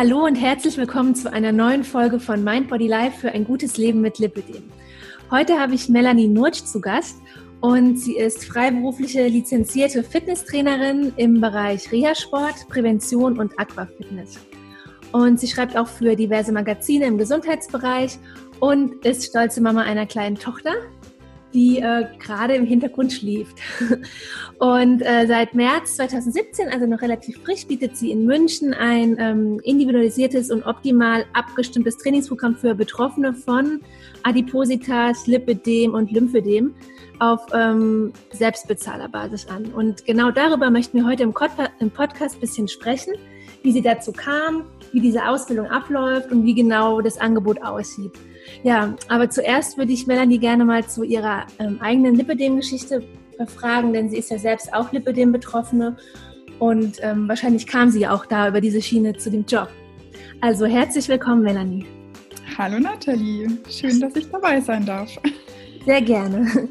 Hallo und herzlich willkommen zu einer neuen Folge von Mind Body Life für ein gutes Leben mit Lipidem. Heute habe ich Melanie Nurtsch zu Gast und sie ist freiberufliche lizenzierte Fitnesstrainerin im Bereich Reha-Sport, Prävention und Aquafitness. Und sie schreibt auch für diverse Magazine im Gesundheitsbereich und ist stolze Mama einer kleinen Tochter, die äh, gerade im Hintergrund schläft. Und äh, seit März 2017, also noch relativ frisch, bietet sie in München ein ähm, individualisiertes und optimal abgestimmtes Trainingsprogramm für Betroffene von Adipositas, Lipidem und Lymphedem auf ähm, Selbstbezahlerbasis an. Und genau darüber möchten wir heute im, im Podcast ein bisschen sprechen, wie sie dazu kam, wie diese Ausbildung abläuft und wie genau das Angebot aussieht. Ja, aber zuerst würde ich Melanie gerne mal zu ihrer ähm, eigenen Lipidem-Geschichte befragen, denn sie ist ja selbst auch Lipidem-Betroffene und ähm, wahrscheinlich kam sie auch da über diese Schiene zu dem Job. Also herzlich willkommen, Melanie. Hallo Nathalie, schön, dass ich dabei sein darf. Sehr gerne.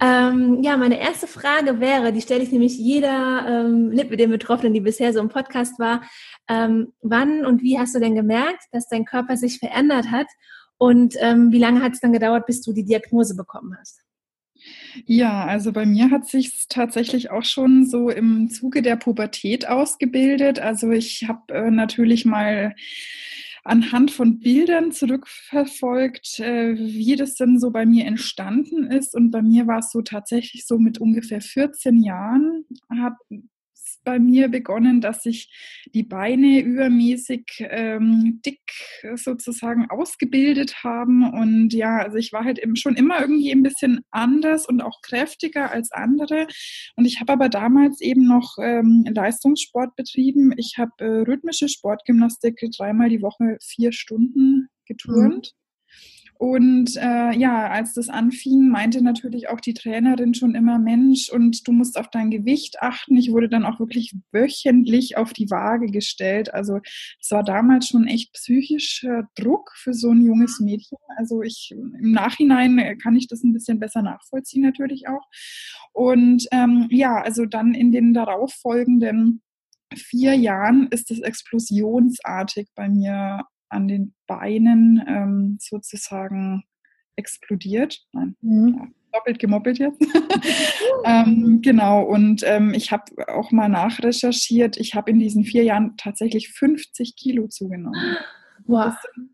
Ähm, ja, meine erste Frage wäre, die stelle ich nämlich jeder ähm, Lipidem-Betroffenen, die bisher so im Podcast war. Ähm, wann und wie hast du denn gemerkt, dass dein Körper sich verändert hat und ähm, wie lange hat es dann gedauert, bis du die Diagnose bekommen hast? Ja, also bei mir hat sich tatsächlich auch schon so im Zuge der Pubertät ausgebildet. Also ich habe äh, natürlich mal anhand von Bildern zurückverfolgt, äh, wie das denn so bei mir entstanden ist. Und bei mir war es so tatsächlich so mit ungefähr 14 Jahren, hat bei mir begonnen, dass sich die Beine übermäßig ähm, dick sozusagen ausgebildet haben. Und ja, also ich war halt eben schon immer irgendwie ein bisschen anders und auch kräftiger als andere. Und ich habe aber damals eben noch ähm, Leistungssport betrieben. Ich habe äh, rhythmische Sportgymnastik dreimal die Woche vier Stunden geturnt. Mhm. Und äh, ja, als das anfing, meinte natürlich auch die Trainerin schon immer, Mensch, und du musst auf dein Gewicht achten. Ich wurde dann auch wirklich wöchentlich auf die Waage gestellt. Also es war damals schon echt psychischer Druck für so ein junges Mädchen. Also ich im Nachhinein kann ich das ein bisschen besser nachvollziehen natürlich auch. Und ähm, ja, also dann in den darauffolgenden vier Jahren ist es explosionsartig bei mir an den Beinen ähm, sozusagen explodiert. Nein, mhm. ja, doppelt gemoppelt jetzt. ähm, genau, und ähm, ich habe auch mal nachrecherchiert. Ich habe in diesen vier Jahren tatsächlich 50 Kilo zugenommen. Wow. Sind,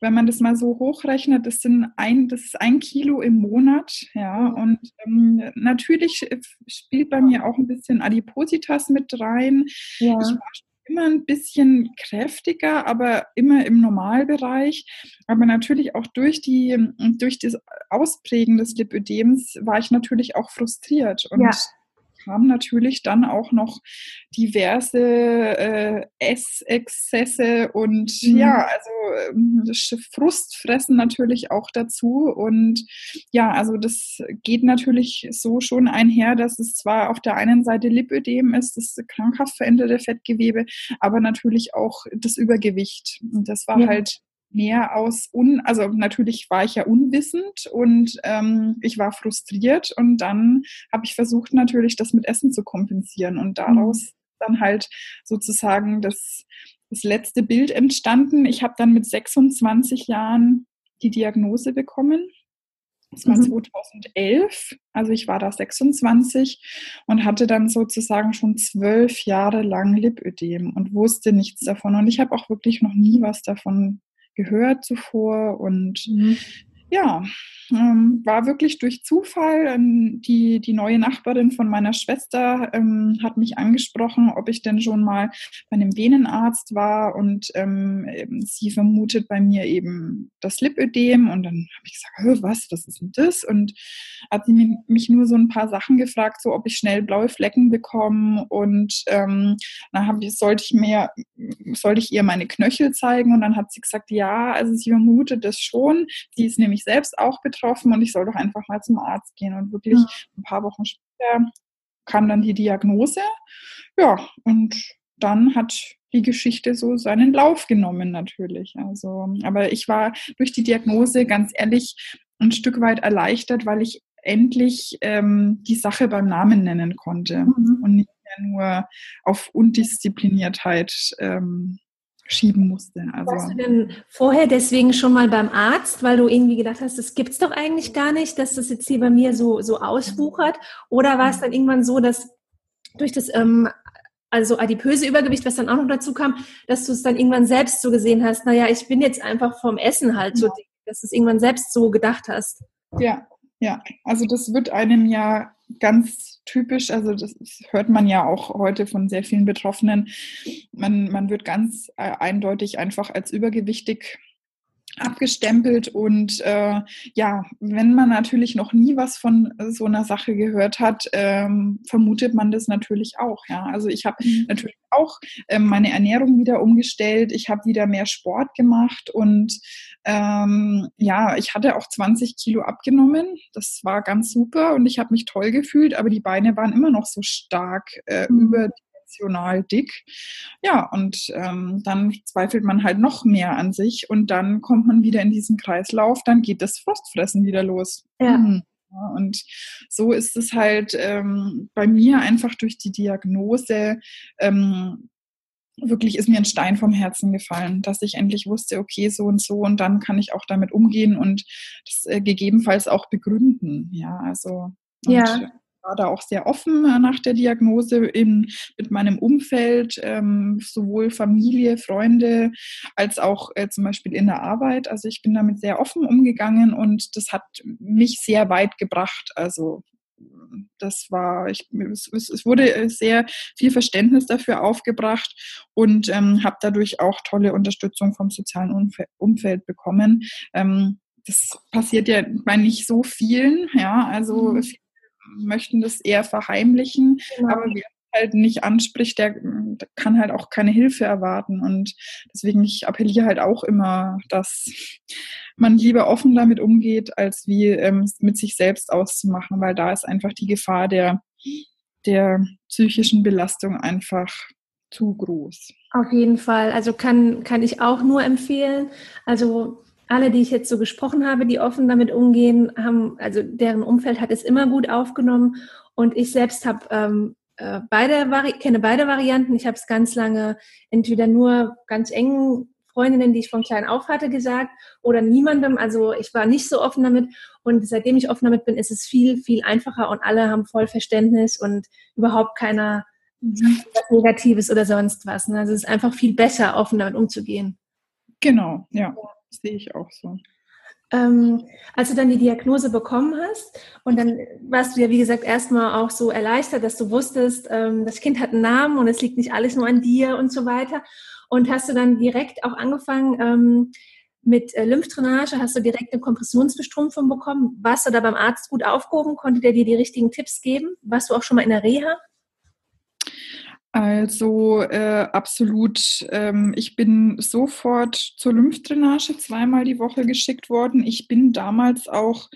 wenn man das mal so hochrechnet, das, sind ein, das ist ein Kilo im Monat. Ja, und ähm, natürlich spielt bei mir auch ein bisschen Adipositas mit rein. Ja. Ich war immer ein bisschen kräftiger, aber immer im Normalbereich. Aber natürlich auch durch, die, durch das Ausprägen des Lipödems war ich natürlich auch frustriert. Und ja kam natürlich dann auch noch diverse äh, Essexzesse und mhm. ja, also äh, Frustfressen natürlich auch dazu. Und ja, also das geht natürlich so schon einher, dass es zwar auf der einen Seite Lipödem ist, das krankhaft veränderte Fettgewebe, aber natürlich auch das Übergewicht. Und das war ja. halt mehr aus un, also natürlich war ich ja unwissend und ähm, ich war frustriert und dann habe ich versucht natürlich das mit Essen zu kompensieren und daraus mhm. dann halt sozusagen das, das letzte Bild entstanden. Ich habe dann mit 26 Jahren die Diagnose bekommen. Das war mhm. 2011, also ich war da 26 und hatte dann sozusagen schon zwölf Jahre lang Lipödem und wusste nichts davon. Und ich habe auch wirklich noch nie was davon gehört zuvor und mhm. Ja, ähm, war wirklich durch Zufall. Ähm, die, die neue Nachbarin von meiner Schwester ähm, hat mich angesprochen, ob ich denn schon mal bei einem Venenarzt war und ähm, sie vermutet bei mir eben das Lipödem und dann habe ich gesagt, was, was ist denn das? Und hat sie mich nur so ein paar Sachen gefragt, so ob ich schnell blaue Flecken bekomme und ähm, dann ich, sollte ich mir, sollte ich ihr meine Knöchel zeigen und dann hat sie gesagt, ja, also sie vermutet das schon. Sie ist nämlich selbst auch betroffen und ich soll doch einfach mal zum Arzt gehen. Und wirklich ein paar Wochen später kam dann die Diagnose. Ja, und dann hat die Geschichte so seinen Lauf genommen natürlich. Also, aber ich war durch die Diagnose ganz ehrlich ein Stück weit erleichtert, weil ich endlich ähm, die Sache beim Namen nennen konnte mhm. und nicht mehr nur auf Undiszipliniertheit ähm, schieben musste. Also Warst du denn vorher deswegen schon mal beim Arzt, weil du irgendwie gedacht hast, das gibt es doch eigentlich gar nicht, dass das jetzt hier bei mir so, so auswuchert? Oder war es dann irgendwann so, dass durch das ähm, also adipöse Übergewicht, was dann auch noch dazu kam, dass du es dann irgendwann selbst so gesehen hast, naja, ich bin jetzt einfach vom Essen halt so dick, dass du es irgendwann selbst so gedacht hast. Ja, ja. Also das wird einem ja ganz typisch, also das hört man ja auch heute von sehr vielen Betroffenen. Man, man wird ganz äh, eindeutig einfach als übergewichtig abgestempelt und äh, ja, wenn man natürlich noch nie was von so einer Sache gehört hat, ähm, vermutet man das natürlich auch. Ja, also ich habe mhm. natürlich auch ähm, meine Ernährung wieder umgestellt. Ich habe wieder mehr Sport gemacht und ähm, ja, ich hatte auch 20 Kilo abgenommen. Das war ganz super und ich habe mich toll gefühlt, aber die Beine waren immer noch so stark äh, mhm. über dick. Ja, und ähm, dann zweifelt man halt noch mehr an sich und dann kommt man wieder in diesen Kreislauf, dann geht das Frostfressen wieder los. Ja. Mhm. Ja, und so ist es halt ähm, bei mir einfach durch die Diagnose ähm, wirklich ist mir ein Stein vom Herzen gefallen, dass ich endlich wusste, okay, so und so und dann kann ich auch damit umgehen und das äh, gegebenenfalls auch begründen. Ja, also ja war da auch sehr offen äh, nach der Diagnose in, mit meinem Umfeld, ähm, sowohl Familie, Freunde als auch äh, zum Beispiel in der Arbeit. Also ich bin damit sehr offen umgegangen und das hat mich sehr weit gebracht. Also das war, ich, es, es, wurde sehr viel Verständnis dafür aufgebracht und ähm, habe dadurch auch tolle Unterstützung vom sozialen Umfeld, Umfeld bekommen. Ähm, das passiert ja bei nicht so vielen, ja, also mhm möchten das eher verheimlichen, genau. aber wer halt nicht anspricht, der, kann halt auch keine Hilfe erwarten. Und deswegen, ich appelliere halt auch immer, dass man lieber offen damit umgeht, als wie ähm, mit sich selbst auszumachen, weil da ist einfach die Gefahr der, der psychischen Belastung einfach zu groß. Auf jeden Fall. Also kann, kann ich auch nur empfehlen. Also alle, die ich jetzt so gesprochen habe, die offen damit umgehen, haben, also deren Umfeld hat es immer gut aufgenommen. Und ich selbst habe ähm, äh, beide Vari kenne beide Varianten. Ich habe es ganz lange entweder nur ganz engen Freundinnen, die ich von klein auf hatte, gesagt oder niemandem. Also ich war nicht so offen damit. Und seitdem ich offen damit bin, ist es viel, viel einfacher und alle haben voll Verständnis und überhaupt keiner was Negatives oder sonst was. Ne? Also es ist einfach viel besser, offen damit umzugehen. Genau, ja. Sehe ich auch so. Ähm, als du dann die Diagnose bekommen hast und dann warst du ja, wie gesagt, erstmal auch so erleichtert, dass du wusstest, ähm, das Kind hat einen Namen und es liegt nicht alles nur an dir und so weiter. Und hast du dann direkt auch angefangen ähm, mit äh, Lymphdrainage, hast du direkt eine Kompressionsbestrumpfung bekommen? Warst du da beim Arzt gut aufgehoben? Konnte der dir die richtigen Tipps geben? Warst du auch schon mal in der Reha? Also äh, absolut. Ähm, ich bin sofort zur Lymphdrainage zweimal die Woche geschickt worden. Ich bin damals auch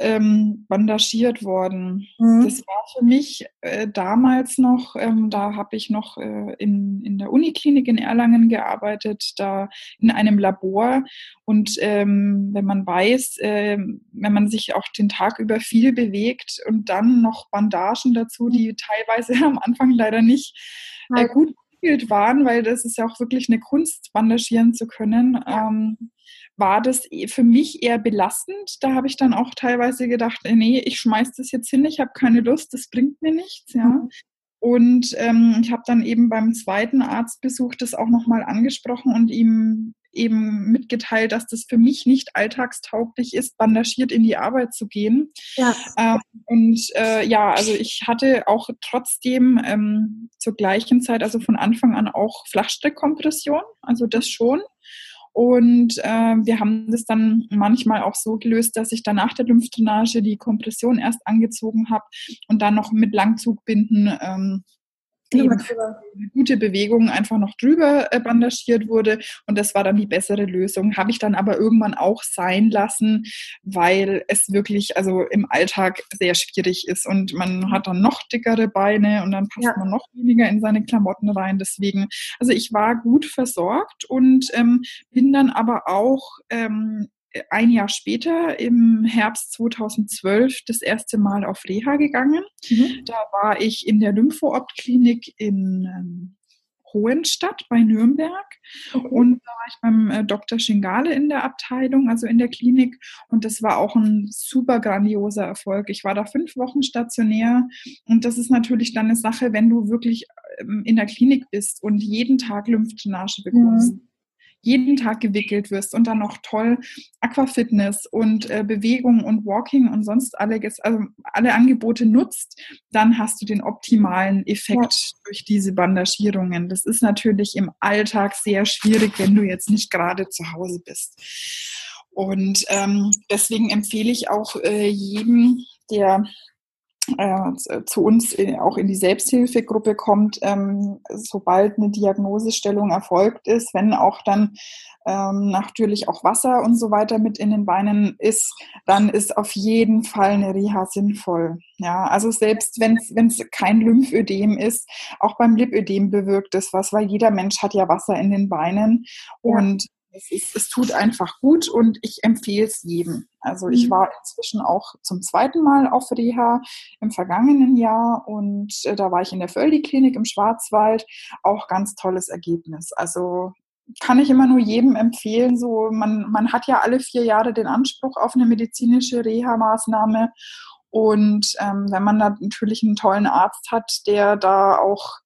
ähm, bandagiert worden. Mhm. Das war für mich äh, damals noch, ähm, da habe ich noch äh, in, in der Uniklinik in Erlangen gearbeitet, da in einem Labor. Und ähm, wenn man weiß, äh, wenn man sich auch den Tag über viel bewegt und dann noch Bandagen dazu, die teilweise am Anfang leider nicht äh, gut waren, weil das ist ja auch wirklich eine Kunst, bandagieren zu können. Ähm, war das eh für mich eher belastend. Da habe ich dann auch teilweise gedacht, äh, nee, ich schmeiß das jetzt hin, ich habe keine Lust, das bringt mir nichts, ja. Mhm. Und ähm, ich habe dann eben beim zweiten Arztbesuch das auch nochmal angesprochen und ihm eben mitgeteilt, dass das für mich nicht alltagstauglich ist, bandagiert in die Arbeit zu gehen. Ja. Ähm, und äh, ja, also ich hatte auch trotzdem ähm, zur gleichen Zeit, also von Anfang an auch Flachstrickkompression, also das schon. Und äh, wir haben das dann manchmal auch so gelöst, dass ich dann nach der Lymphdrainage die Kompression erst angezogen habe und dann noch mit Langzugbinden ähm, gute Bewegung einfach noch drüber äh, bandagiert wurde und das war dann die bessere Lösung. Habe ich dann aber irgendwann auch sein lassen, weil es wirklich also im Alltag sehr schwierig ist und man hat dann noch dickere Beine und dann passt ja. man noch weniger in seine Klamotten rein. Deswegen, also ich war gut versorgt und ähm, bin dann aber auch ähm, ein Jahr später, im Herbst 2012, das erste Mal auf Reha gegangen. Mhm. Da war ich in der Lympho-Opt-Klinik in ähm, Hohenstadt bei Nürnberg. Und da war ich beim äh, Dr. Schingale in der Abteilung, also in der Klinik. Und das war auch ein super grandioser Erfolg. Ich war da fünf Wochen stationär. Und das ist natürlich dann eine Sache, wenn du wirklich ähm, in der Klinik bist und jeden Tag Lymphdrainage bekommst. Mhm jeden Tag gewickelt wirst und dann noch toll Aquafitness und äh, Bewegung und Walking und sonst alles, also alle Angebote nutzt, dann hast du den optimalen Effekt ja. durch diese Bandagierungen. Das ist natürlich im Alltag sehr schwierig, wenn du jetzt nicht gerade zu Hause bist. Und ähm, deswegen empfehle ich auch äh, jedem, der äh, zu uns auch in die Selbsthilfegruppe kommt, ähm, sobald eine Diagnosestellung erfolgt ist, wenn auch dann ähm, natürlich auch Wasser und so weiter mit in den Beinen ist, dann ist auf jeden Fall eine Reha sinnvoll. Ja, also selbst wenn es kein Lymphödem ist, auch beim Lipödem bewirkt es was, weil jeder Mensch hat ja Wasser in den Beinen ja. und es, ist, es tut einfach gut und ich empfehle es jedem. Also ich mhm. war inzwischen auch zum zweiten Mal auf Reha im vergangenen Jahr und äh, da war ich in der Völdi-Klinik im Schwarzwald. Auch ganz tolles Ergebnis. Also kann ich immer nur jedem empfehlen. So, man, man hat ja alle vier Jahre den Anspruch auf eine medizinische Reha-Maßnahme. Und ähm, wenn man da natürlich einen tollen Arzt hat, der da auch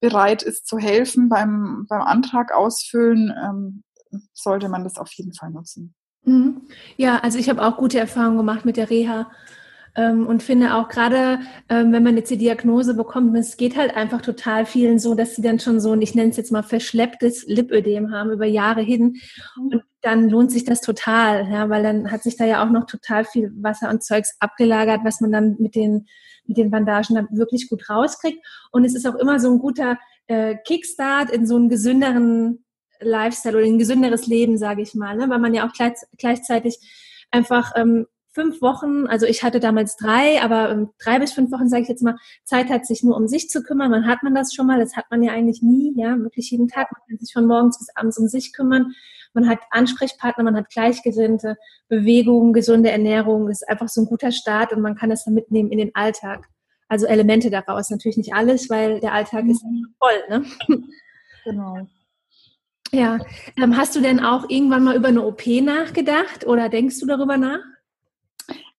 bereit ist zu helfen beim, beim Antrag ausfüllen, ähm, sollte man das auf jeden Fall nutzen. Mhm. Ja, also ich habe auch gute Erfahrungen gemacht mit der Reha ähm, und finde auch gerade, ähm, wenn man jetzt die Diagnose bekommt, es geht halt einfach total vielen so, dass sie dann schon so, und ich nenne es jetzt mal verschlepptes Lipödem haben über Jahre hin. Mhm. Und dann lohnt sich das total, ja, weil dann hat sich da ja auch noch total viel Wasser und Zeugs abgelagert, was man dann mit den, mit den Bandagen dann wirklich gut rauskriegt. Und es ist auch immer so ein guter äh, Kickstart in so einen gesünderen Lifestyle oder ein gesünderes Leben, sage ich mal, ne? weil man ja auch gleich, gleichzeitig einfach ähm, fünf Wochen, also ich hatte damals drei, aber ähm, drei bis fünf Wochen, sage ich jetzt mal, Zeit hat, sich nur um sich zu kümmern. Man hat man das schon mal, das hat man ja eigentlich nie, ja, wirklich jeden Tag. Man kann sich von morgens bis abends um sich kümmern. Man hat Ansprechpartner, man hat Gleichgesinnte, Bewegung, gesunde Ernährung. Das ist einfach so ein guter Start und man kann es dann mitnehmen in den Alltag. Also Elemente daraus, natürlich nicht alles, weil der Alltag mhm. ist voll, ne? Genau. Ja, ähm, hast du denn auch irgendwann mal über eine OP nachgedacht oder denkst du darüber nach?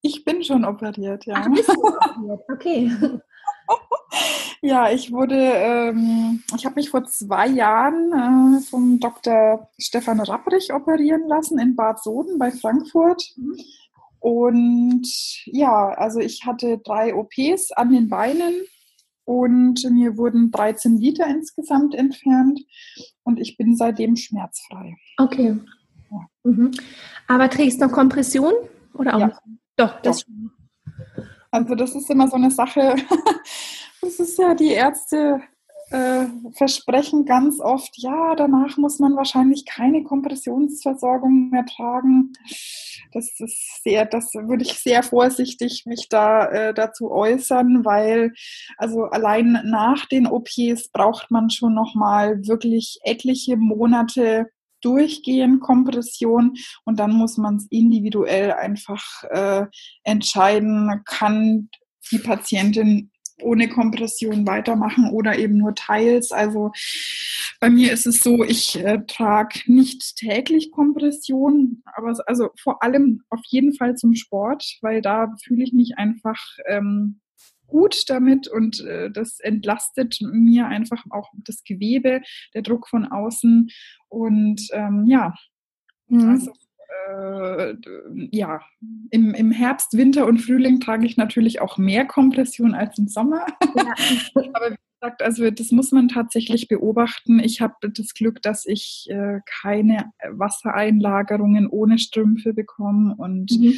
Ich bin schon operiert, ja. Ach, bist du operiert? Okay. ja, ich wurde, ähm, ich habe mich vor zwei Jahren äh, vom Dr. Stefan Rapprich operieren lassen in Bad Soden bei Frankfurt. Mhm. Und ja, also ich hatte drei OPs an den Beinen und mir wurden 13 Liter insgesamt entfernt und ich bin seitdem schmerzfrei. Okay. Ja. Mhm. Aber trägst du noch Kompression oder auch? Ja. Doch, das Doch. Also das ist immer so eine Sache. Das ist ja die Ärzte äh, versprechen ganz oft, ja, danach muss man wahrscheinlich keine Kompressionsversorgung mehr tragen. Das ist sehr, das würde ich sehr vorsichtig mich da äh, dazu äußern, weil also allein nach den OPs braucht man schon noch mal wirklich etliche Monate durchgehen Kompression und dann muss man es individuell einfach äh, entscheiden, kann die Patientin ohne Kompression weitermachen oder eben nur teils. Also bei mir ist es so, ich äh, trage nicht täglich Kompression, aber also vor allem auf jeden Fall zum Sport, weil da fühle ich mich einfach ähm, gut damit und äh, das entlastet mir einfach auch das Gewebe, der Druck von außen und ähm, ja, mhm. also äh, ja, im, im Herbst, Winter und Frühling trage ich natürlich auch mehr Kompression als im Sommer. Ja. Aber wie gesagt, also das muss man tatsächlich beobachten. Ich habe das Glück, dass ich äh, keine Wassereinlagerungen ohne Strümpfe bekomme und mhm.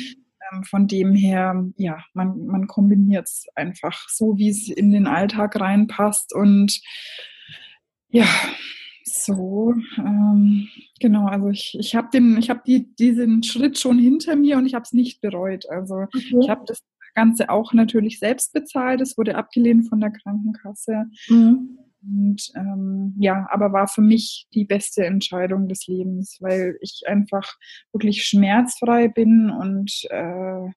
ähm, von dem her, ja, man, man kombiniert es einfach so, wie es in den Alltag reinpasst und ja, so, ähm, genau, also ich, ich habe den, ich habe die, diesen Schritt schon hinter mir und ich habe es nicht bereut. Also okay. ich habe das Ganze auch natürlich selbst bezahlt. Es wurde abgelehnt von der Krankenkasse. Mhm. Und ähm, ja, aber war für mich die beste Entscheidung des Lebens, weil ich einfach wirklich schmerzfrei bin und äh,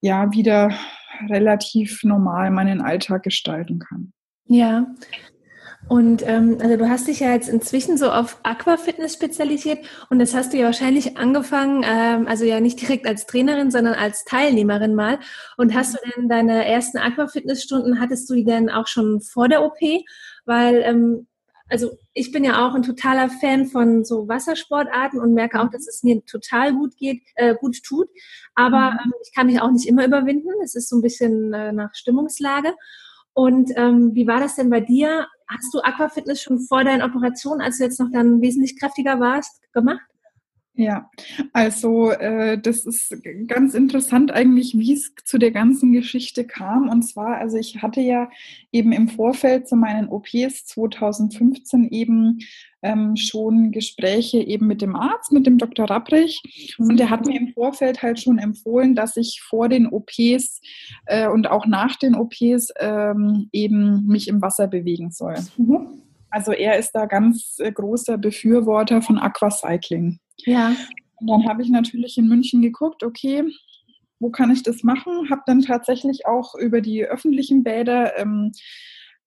ja, wieder relativ normal meinen Alltag gestalten kann. Ja, Und ähm, also du hast dich ja jetzt inzwischen so auf Aquafitness spezialisiert und das hast du ja wahrscheinlich angefangen, ähm, also ja nicht direkt als Trainerin, sondern als Teilnehmerin mal. Und hast du denn deine ersten Aquafitnessstunden, hattest du die denn auch schon vor der OP? Weil ähm, also ich bin ja auch ein totaler Fan von so Wassersportarten und merke auch, dass es mir total gut geht, äh, gut tut. Aber mhm. ähm, ich kann mich auch nicht immer überwinden. Es ist so ein bisschen äh, nach Stimmungslage. Und ähm, wie war das denn bei dir? Hast du Aquafitness schon vor deiner Operation, als du jetzt noch dann wesentlich kräftiger warst, gemacht? Ja, also äh, das ist ganz interessant eigentlich, wie es zu der ganzen Geschichte kam. Und zwar, also ich hatte ja eben im Vorfeld zu meinen OPs 2015 eben ähm, schon Gespräche eben mit dem Arzt, mit dem Dr. Rapprich. Und der hat mir im Vorfeld halt schon empfohlen, dass ich vor den OPs äh, und auch nach den OPs ähm, eben mich im Wasser bewegen soll. Mhm. Also er ist da ganz äh, großer Befürworter von Aquacycling. Ja. Und dann habe ich natürlich in München geguckt, okay, wo kann ich das machen? Habe dann tatsächlich auch über die öffentlichen Bäder ähm,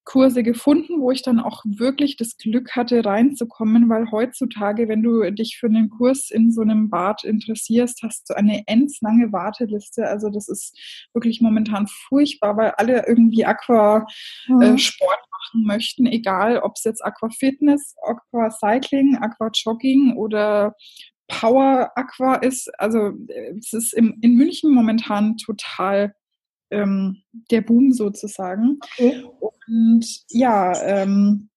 Kurse gefunden, wo ich dann auch wirklich das Glück hatte, reinzukommen, weil heutzutage, wenn du dich für einen Kurs in so einem Bad interessierst, hast du eine endlange Warteliste. Also das ist wirklich momentan furchtbar, weil alle irgendwie Aquasport mhm. äh, machen möchten, egal ob es jetzt Aquafitness, Aquacycling, Aquajogging oder Power Aqua ist. Also äh, es ist im, in München momentan total ähm, der Boom sozusagen. Okay. Und ja, ähm,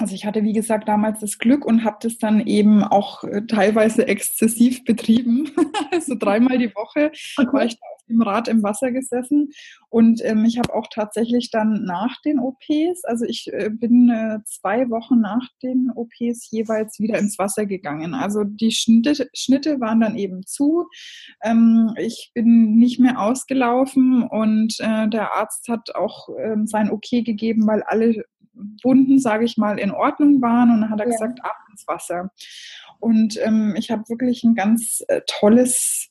also ich hatte, wie gesagt, damals das Glück und habe das dann eben auch äh, teilweise exzessiv betrieben. also dreimal die Woche okay. war ich da auf dem Rad im Wasser gesessen. Und ähm, ich habe auch tatsächlich dann nach den OPs, also ich äh, bin äh, zwei Wochen nach den OPs jeweils wieder ins Wasser gegangen. Also die Schnitte, Schnitte waren dann eben zu. Ähm, ich bin nicht mehr ausgelaufen und äh, der Arzt hat auch ähm, sein Okay gegeben, weil alle Wunden, sage ich mal, in Ordnung waren. Und dann hat er ja. gesagt, ab ins Wasser. Und ähm, ich habe wirklich ein ganz äh, tolles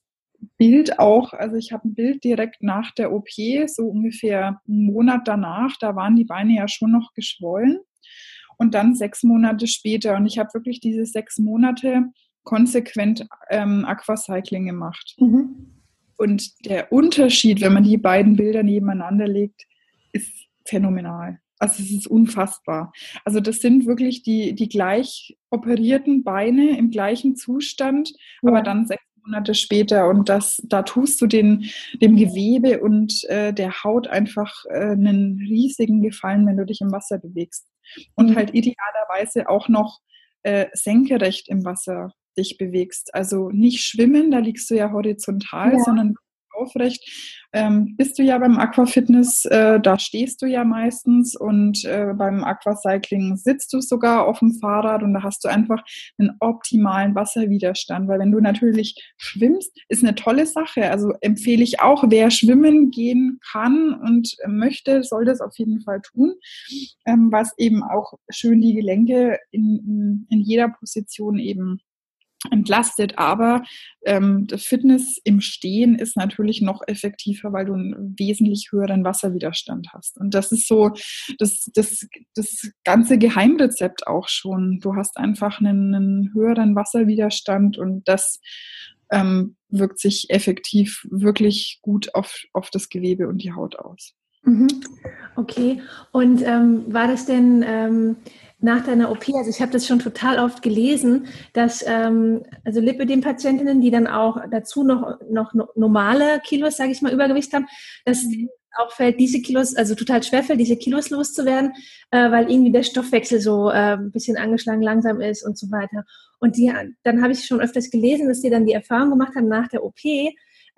Bild auch. Also ich habe ein Bild direkt nach der OP, so ungefähr einen Monat danach. Da waren die Beine ja schon noch geschwollen. Und dann sechs Monate später. Und ich habe wirklich diese sechs Monate konsequent ähm, Aquacycling gemacht. Mhm. Und der Unterschied, wenn man die beiden Bilder nebeneinander legt, ist phänomenal. Also es ist unfassbar. Also das sind wirklich die, die gleich operierten Beine im gleichen Zustand, ja. aber dann sechs Monate später. Und das, da tust du den, dem Gewebe und äh, der Haut einfach äh, einen riesigen Gefallen, wenn du dich im Wasser bewegst. Und mhm. halt idealerweise auch noch äh, senkerecht im Wasser dich bewegst. Also nicht schwimmen, da liegst du ja horizontal, ja. sondern aufrecht. Ähm, bist du ja beim Aquafitness, äh, da stehst du ja meistens und äh, beim Aquacycling sitzt du sogar auf dem Fahrrad und da hast du einfach einen optimalen Wasserwiderstand, weil wenn du natürlich schwimmst, ist eine tolle Sache. Also empfehle ich auch, wer schwimmen gehen kann und möchte, soll das auf jeden Fall tun, ähm, was eben auch schön die Gelenke in, in jeder Position eben entlastet. Aber ähm, Fitness im Stehen ist natürlich noch effektiver, weil du einen wesentlich höheren Wasserwiderstand hast. Und das ist so das, das, das ganze Geheimrezept auch schon. Du hast einfach einen, einen höheren Wasserwiderstand und das ähm, wirkt sich effektiv wirklich gut auf, auf das Gewebe und die Haut aus. Mhm. Okay. Und ähm, war das denn ähm, nach deiner OP, also ich habe das schon total oft gelesen, dass ähm, also Lipödem-Patientinnen, die dann auch dazu noch, noch normale Kilos, sage ich mal, Übergewicht haben, dass mhm. auch fällt, diese Kilos, also total schwerfällt, diese Kilos loszuwerden, äh, weil irgendwie der Stoffwechsel so äh, ein bisschen angeschlagen, langsam ist und so weiter. Und die, dann habe ich schon öfters gelesen, dass die dann die Erfahrung gemacht haben nach der OP,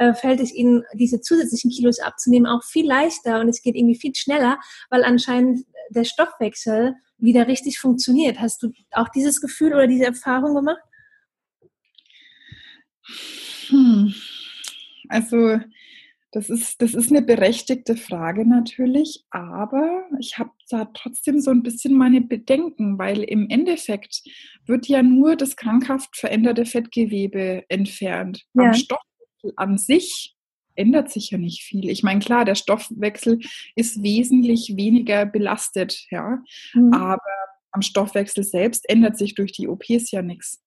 äh, fällt es ihnen, diese zusätzlichen Kilos abzunehmen, auch viel leichter und es geht irgendwie viel schneller, weil anscheinend der Stoffwechsel wieder richtig funktioniert. Hast du auch dieses Gefühl oder diese Erfahrung gemacht? Hm. Also das ist, das ist eine berechtigte Frage natürlich, aber ich habe da trotzdem so ein bisschen meine Bedenken, weil im Endeffekt wird ja nur das krankhaft veränderte Fettgewebe entfernt. Ja. Am Stoffwechsel an sich ändert sich ja nicht viel. Ich meine, klar, der Stoffwechsel ist wesentlich weniger belastet, ja, mhm. aber am Stoffwechsel selbst ändert sich durch die OPs ja nichts.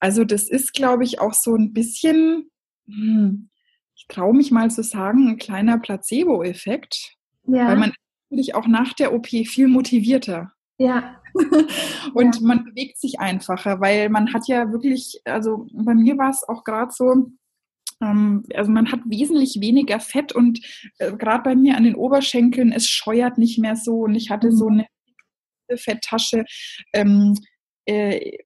Also das ist, glaube ich, auch so ein bisschen, hm, ich traue mich mal zu sagen, ein kleiner Placebo-Effekt, ja. weil man natürlich auch nach der OP viel motivierter. Ja. und ja. man bewegt sich einfacher, weil man hat ja wirklich, also bei mir war es auch gerade so, also man hat wesentlich weniger Fett und äh, gerade bei mir an den Oberschenkeln, es scheuert nicht mehr so und ich hatte so mhm. eine Fetttasche. Ähm, äh,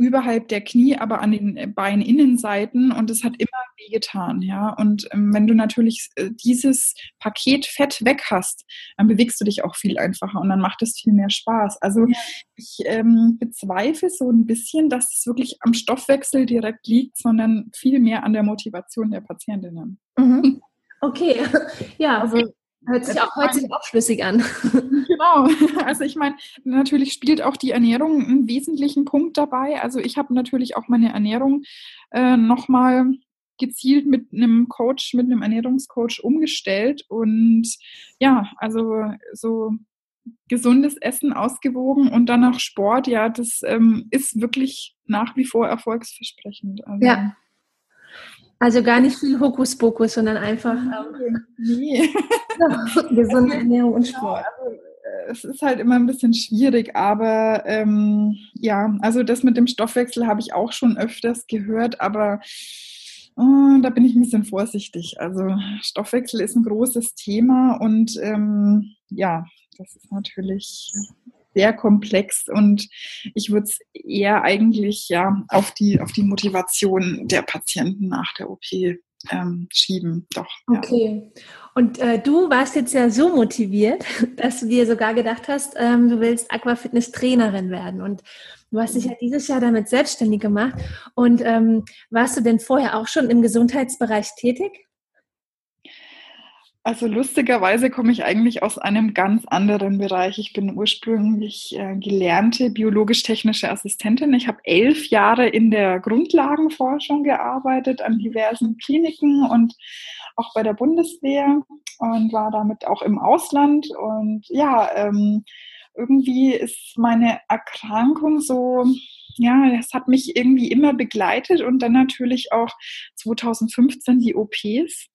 überhalb der Knie, aber an den Beininnenseiten und es hat immer wehgetan, ja. Und ähm, wenn du natürlich äh, dieses Paket Fett weg hast, dann bewegst du dich auch viel einfacher und dann macht es viel mehr Spaß. Also ja. ich ähm, bezweifle so ein bisschen, dass es wirklich am Stoffwechsel direkt liegt, sondern viel mehr an der Motivation der Patientinnen. Mhm. Okay, ja, also Hört sich, auch, hört sich auch schlüssig an. Genau. Also ich meine, natürlich spielt auch die Ernährung einen wesentlichen Punkt dabei. Also ich habe natürlich auch meine Ernährung äh, nochmal gezielt mit einem Coach, mit einem Ernährungscoach umgestellt. Und ja, also so gesundes Essen ausgewogen und dann auch Sport, ja, das ähm, ist wirklich nach wie vor erfolgsversprechend. Also, ja. Also gar nicht viel Hokuspokus, sondern einfach ähm, nee. gesunde Ernährung und Sport. Also, äh, es ist halt immer ein bisschen schwierig, aber ähm, ja, also das mit dem Stoffwechsel habe ich auch schon öfters gehört, aber oh, da bin ich ein bisschen vorsichtig. Also Stoffwechsel ist ein großes Thema und ähm, ja, das ist natürlich sehr komplex und ich würde es eher eigentlich ja auf die, auf die Motivation der Patienten nach der OP ähm, schieben. Doch. Okay. Und äh, du warst jetzt ja so motiviert, dass du dir sogar gedacht hast, ähm, du willst Aquafitness-Trainerin werden. Und du hast dich ja dieses Jahr damit selbstständig gemacht. Und ähm, warst du denn vorher auch schon im Gesundheitsbereich tätig? Also lustigerweise komme ich eigentlich aus einem ganz anderen Bereich. Ich bin ursprünglich äh, gelernte biologisch-technische Assistentin. Ich habe elf Jahre in der Grundlagenforschung gearbeitet an diversen Kliniken und auch bei der Bundeswehr und war damit auch im Ausland. Und ja, ähm, irgendwie ist meine Erkrankung so ja, das hat mich irgendwie immer begleitet und dann natürlich auch 2015 die OPs.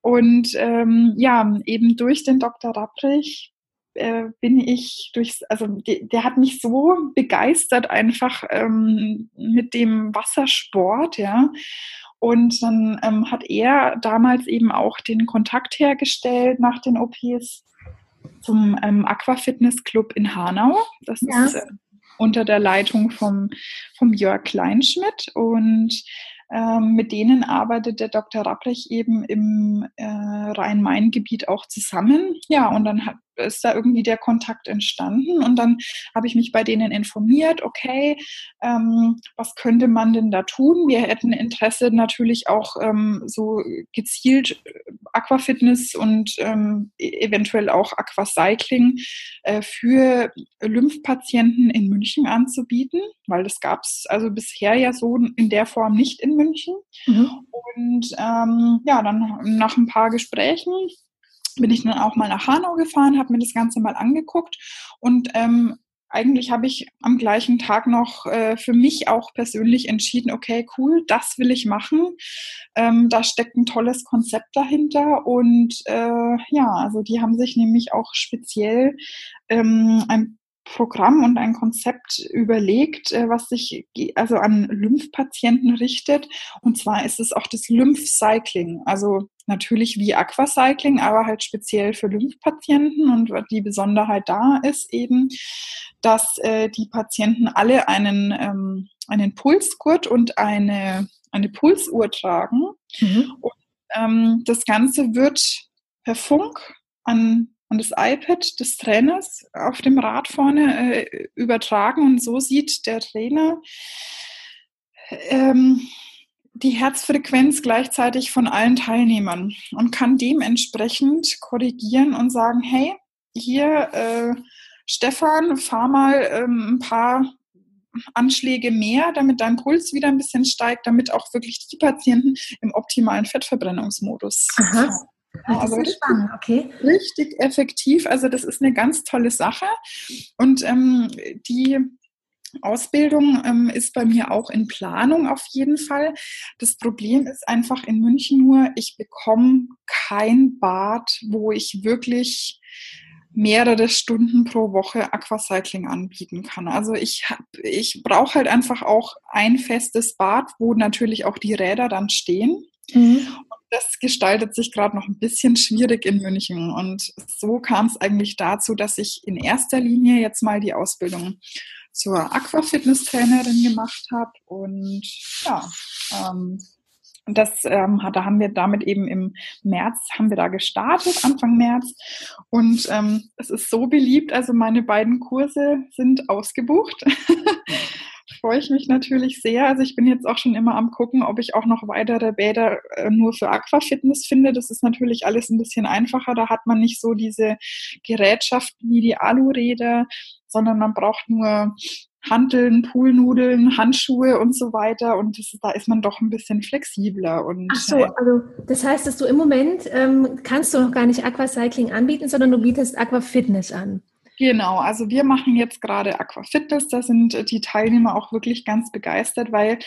Und ähm, ja, eben durch den Dr. Rapprich äh, bin ich durch, also de, der hat mich so begeistert einfach ähm, mit dem Wassersport, ja. Und dann ähm, hat er damals eben auch den Kontakt hergestellt nach den OPs zum ähm, Aquafitness Club in Hanau. Das ja. ist äh, unter der Leitung vom, vom Jörg Kleinschmidt und ähm, mit denen arbeitet der Dr. Rapprech eben im äh, Rhein-Main-Gebiet auch zusammen. Ja, und dann hat, ist da irgendwie der Kontakt entstanden und dann habe ich mich bei denen informiert, okay, ähm, was könnte man denn da tun? Wir hätten Interesse natürlich auch ähm, so gezielt äh, Aquafitness und ähm, e-, eventuell auch Aquacycling äh, für Lymphpatienten in München anzubieten, weil das gab es also bisher ja so in der Form nicht in München. Mhm. Und ähm, ja, dann nach ein paar Gesprächen bin ich dann auch mal nach Hanau gefahren, habe mir das Ganze mal angeguckt und ähm, eigentlich habe ich am gleichen Tag noch äh, für mich auch persönlich entschieden, okay, cool, das will ich machen. Ähm, da steckt ein tolles Konzept dahinter und äh, ja, also die haben sich nämlich auch speziell ähm, ein Programm und ein Konzept überlegt, äh, was sich also an Lymphpatienten richtet. Und zwar ist es auch das Lymphcycling. Also natürlich wie Aquacycling, aber halt speziell für Lymphpatienten. Und die Besonderheit da ist eben, dass äh, die Patienten alle einen, ähm, einen Pulsgurt und eine, eine Pulsuhr tragen. Mhm. Und ähm, das Ganze wird per Funk an an das iPad des Trainers auf dem Rad vorne äh, übertragen und so sieht der Trainer ähm, die Herzfrequenz gleichzeitig von allen Teilnehmern und kann dementsprechend korrigieren und sagen, hey, hier äh, Stefan, fahr mal ähm, ein paar Anschläge mehr, damit dein Puls wieder ein bisschen steigt, damit auch wirklich die Patienten im optimalen Fettverbrennungsmodus Aha. Ach, also richtig, spannend, okay. Richtig effektiv. Also das ist eine ganz tolle Sache. Und ähm, die Ausbildung ähm, ist bei mir auch in Planung auf jeden Fall. Das Problem ist einfach in München nur, ich bekomme kein Bad, wo ich wirklich mehrere Stunden pro Woche Aquacycling anbieten kann. Also ich hab, ich brauche halt einfach auch ein festes Bad, wo natürlich auch die Räder dann stehen. Mhm. das gestaltet sich gerade noch ein bisschen schwierig in München. Und so kam es eigentlich dazu, dass ich in erster Linie jetzt mal die Ausbildung zur Aquafitness-Trainerin gemacht habe. Und ja, ähm, das, ähm, da haben wir damit eben im März, haben wir da gestartet, Anfang März. Und ähm, es ist so beliebt, also meine beiden Kurse sind ausgebucht. freue ich mich natürlich sehr. Also ich bin jetzt auch schon immer am gucken, ob ich auch noch weitere Bäder äh, nur für Aquafitness finde. Das ist natürlich alles ein bisschen einfacher. Da hat man nicht so diese Gerätschaften wie die Aluräder, sondern man braucht nur Hanteln, Poolnudeln, Handschuhe und so weiter. Und das, da ist man doch ein bisschen flexibler. Und, Ach so, also das heißt, dass du im Moment ähm, kannst du noch gar nicht Aquacycling anbieten, sondern du bietest Aquafitness an. Genau, also wir machen jetzt gerade Aquafitness, da sind die Teilnehmer auch wirklich ganz begeistert, weil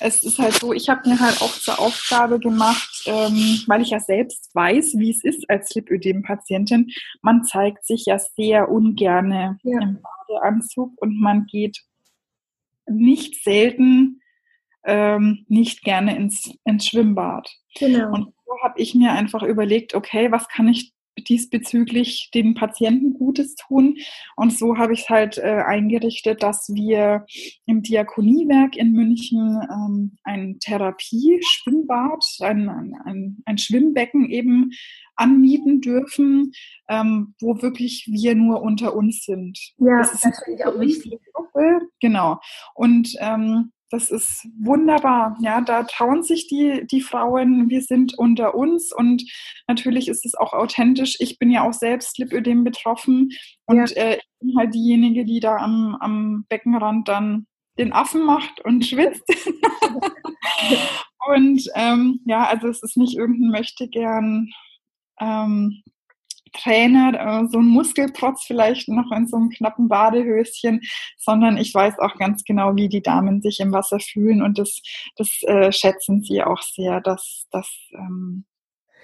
es ist halt so, ich habe mir halt auch zur Aufgabe gemacht, ähm, weil ich ja selbst weiß, wie es ist als Lipödem-Patientin, man zeigt sich ja sehr ungerne ja. im Badeanzug und man geht nicht selten ähm, nicht gerne ins, ins Schwimmbad. Genau. Und so habe ich mir einfach überlegt, okay, was kann ich diesbezüglich den Patienten Gutes tun. Und so habe ich es halt äh, eingerichtet, dass wir im Diakoniewerk in München ähm, ein Therapie-Schwimmbad, ein, ein, ein, Schwimmbecken eben anmieten dürfen, ähm, wo wirklich wir nur unter uns sind. Ja, das, ist das finde ich auch wichtig. Genau. Und ähm, das ist wunderbar. Ja, da trauen sich die, die Frauen. Wir sind unter uns und natürlich ist es auch authentisch. Ich bin ja auch selbst Lipödem betroffen und ja. äh, ich bin halt diejenige, die da am, am Beckenrand dann den Affen macht und schwitzt. und ähm, ja, also es ist nicht irgendein möchte gern ähm, Trainer, äh, so ein Muskelprotz vielleicht noch in so einem knappen Badehöschen, sondern ich weiß auch ganz genau, wie die Damen sich im Wasser fühlen und das, das äh, schätzen sie auch sehr, dass das ähm,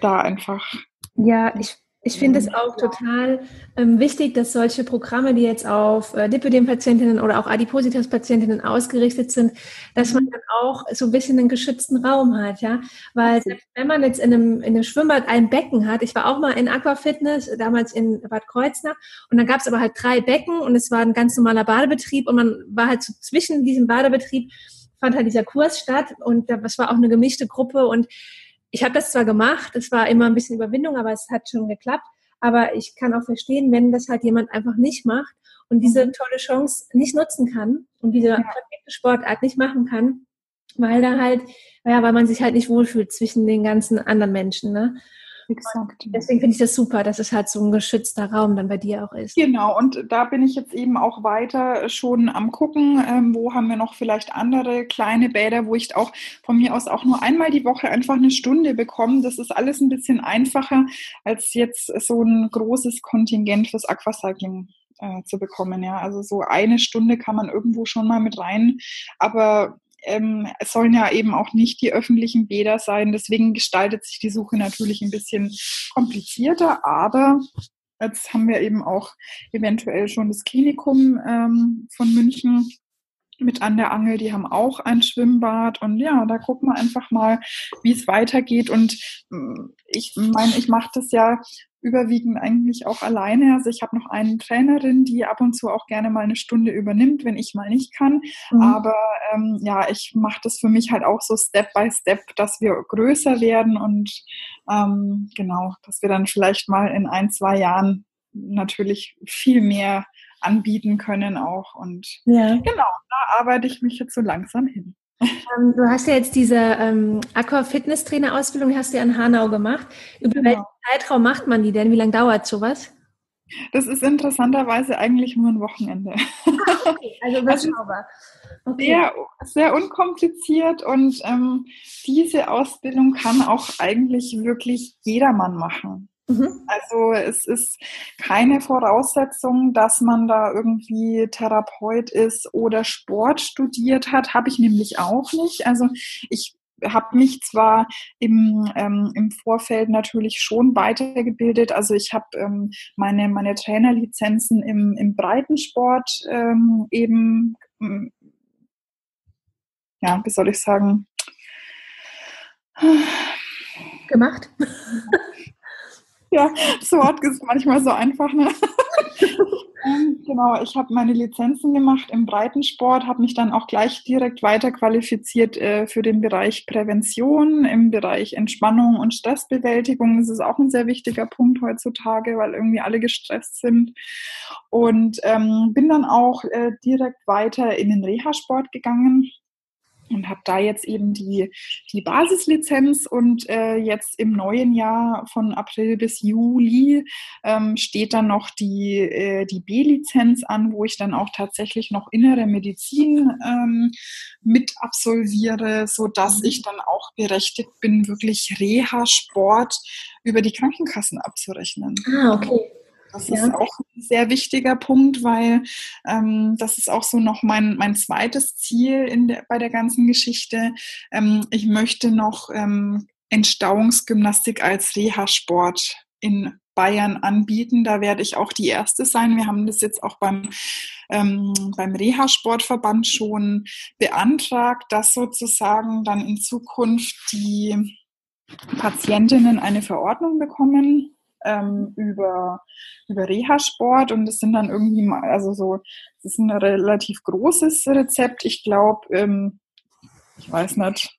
da einfach. Ja, ich ich finde es auch total ähm, wichtig, dass solche Programme, die jetzt auf äh, Lipödem-Patientinnen oder auch Adipositas-Patientinnen ausgerichtet sind, dass man dann auch so ein bisschen einen geschützten Raum hat, ja. Weil wenn man jetzt in einem, in einem Schwimmbad ein Becken hat, ich war auch mal in Aquafitness, damals in Bad Kreuznach, und dann gab es aber halt drei Becken und es war ein ganz normaler Badebetrieb und man war halt so zwischen diesem Badebetrieb fand halt dieser Kurs statt und das war auch eine gemischte Gruppe und ich habe das zwar gemacht, es war immer ein bisschen Überwindung, aber es hat schon geklappt. Aber ich kann auch verstehen, wenn das halt jemand einfach nicht macht und diese mhm. tolle Chance nicht nutzen kann und diese ja. perfekte Sportart nicht machen kann, weil da halt, ja, weil man sich halt nicht wohlfühlt zwischen den ganzen anderen Menschen. Ne? Exakt. deswegen finde ich das super, dass es halt so ein geschützter Raum dann bei dir auch ist. Genau, und da bin ich jetzt eben auch weiter schon am gucken, ähm, wo haben wir noch vielleicht andere kleine Bäder, wo ich auch von mir aus auch nur einmal die Woche einfach eine Stunde bekomme. Das ist alles ein bisschen einfacher, als jetzt so ein großes Kontingent fürs Aquacycling äh, zu bekommen. Ja, also so eine Stunde kann man irgendwo schon mal mit rein, aber ähm, es sollen ja eben auch nicht die öffentlichen Bäder sein. Deswegen gestaltet sich die Suche natürlich ein bisschen komplizierter, aber jetzt haben wir eben auch eventuell schon das Klinikum ähm, von München mit an der Angel, die haben auch ein Schwimmbad. Und ja, da gucken wir einfach mal, wie es weitergeht. Und mm, ich meine, ich mache das ja überwiegend eigentlich auch alleine. Also ich habe noch eine Trainerin, die ab und zu auch gerne mal eine Stunde übernimmt, wenn ich mal nicht kann. Mhm. Aber ähm, ja, ich mache das für mich halt auch so Step by Step, dass wir größer werden und ähm, genau, dass wir dann vielleicht mal in ein, zwei Jahren natürlich viel mehr anbieten können auch. Und ja. genau, da arbeite ich mich jetzt so langsam hin. Ähm, du hast ja jetzt diese ähm, Aqua-Fitness-Trainer-Ausbildung, hast du ja in Hanau gemacht. Über genau. welchen Zeitraum macht man die denn? Wie lange dauert sowas? Das ist interessanterweise eigentlich nur ein Wochenende. Ah, okay, also überschaubar. Okay. Sehr, sehr unkompliziert und ähm, diese Ausbildung kann auch eigentlich wirklich jedermann machen. Mhm. Also es ist keine Voraussetzung, dass man da irgendwie Therapeut ist oder Sport studiert hat. Habe ich nämlich auch nicht. Also ich habe mich zwar im, ähm, im Vorfeld natürlich schon weitergebildet. Also ich habe ähm, meine, meine Trainerlizenzen im, im Breitensport ähm, eben, ähm, ja, wie soll ich sagen, gemacht. ja, das Wort ist manchmal so einfach. Ne? Ähm, genau, ich habe meine Lizenzen gemacht im Breitensport, habe mich dann auch gleich direkt weiter qualifiziert äh, für den Bereich Prävention, im Bereich Entspannung und Stressbewältigung. Das ist auch ein sehr wichtiger Punkt heutzutage, weil irgendwie alle gestresst sind. Und ähm, bin dann auch äh, direkt weiter in den Reha-Sport gegangen und habe da jetzt eben die, die Basislizenz und äh, jetzt im neuen Jahr von April bis Juli ähm, steht dann noch die, äh, die B-Lizenz an, wo ich dann auch tatsächlich noch innere Medizin ähm, mit absolviere, so dass mhm. ich dann auch berechtigt bin, wirklich Reha-Sport über die Krankenkassen abzurechnen. Ah, okay. Das ja. ist auch ein sehr wichtiger Punkt, weil ähm, das ist auch so noch mein, mein zweites Ziel in der, bei der ganzen Geschichte. Ähm, ich möchte noch ähm, Entstauungsgymnastik als Reha-Sport in Bayern anbieten. Da werde ich auch die Erste sein. Wir haben das jetzt auch beim, ähm, beim Reha-Sportverband schon beantragt, dass sozusagen dann in Zukunft die Patientinnen eine Verordnung bekommen, ähm, über, über Reha-Sport und das sind dann irgendwie mal, also so, das ist ein relativ großes Rezept. Ich glaube, ähm, ich weiß nicht,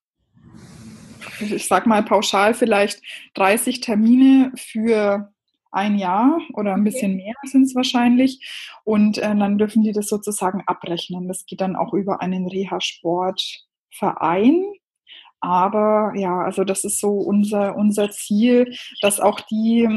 ich sag mal pauschal vielleicht 30 Termine für ein Jahr oder ein bisschen mehr sind es wahrscheinlich. Und äh, dann dürfen die das sozusagen abrechnen. Das geht dann auch über einen Reha-Sportverein. Aber ja, also das ist so unser, unser Ziel, dass auch die,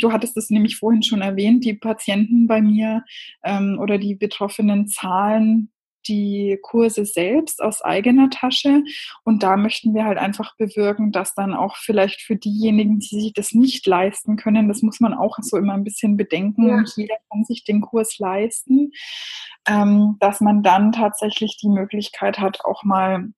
du hattest es nämlich vorhin schon erwähnt, die Patienten bei mir ähm, oder die Betroffenen zahlen die Kurse selbst aus eigener Tasche. Und da möchten wir halt einfach bewirken, dass dann auch vielleicht für diejenigen, die sich das nicht leisten können, das muss man auch so immer ein bisschen bedenken, ja. jeder kann sich den Kurs leisten, ähm, dass man dann tatsächlich die Möglichkeit hat, auch mal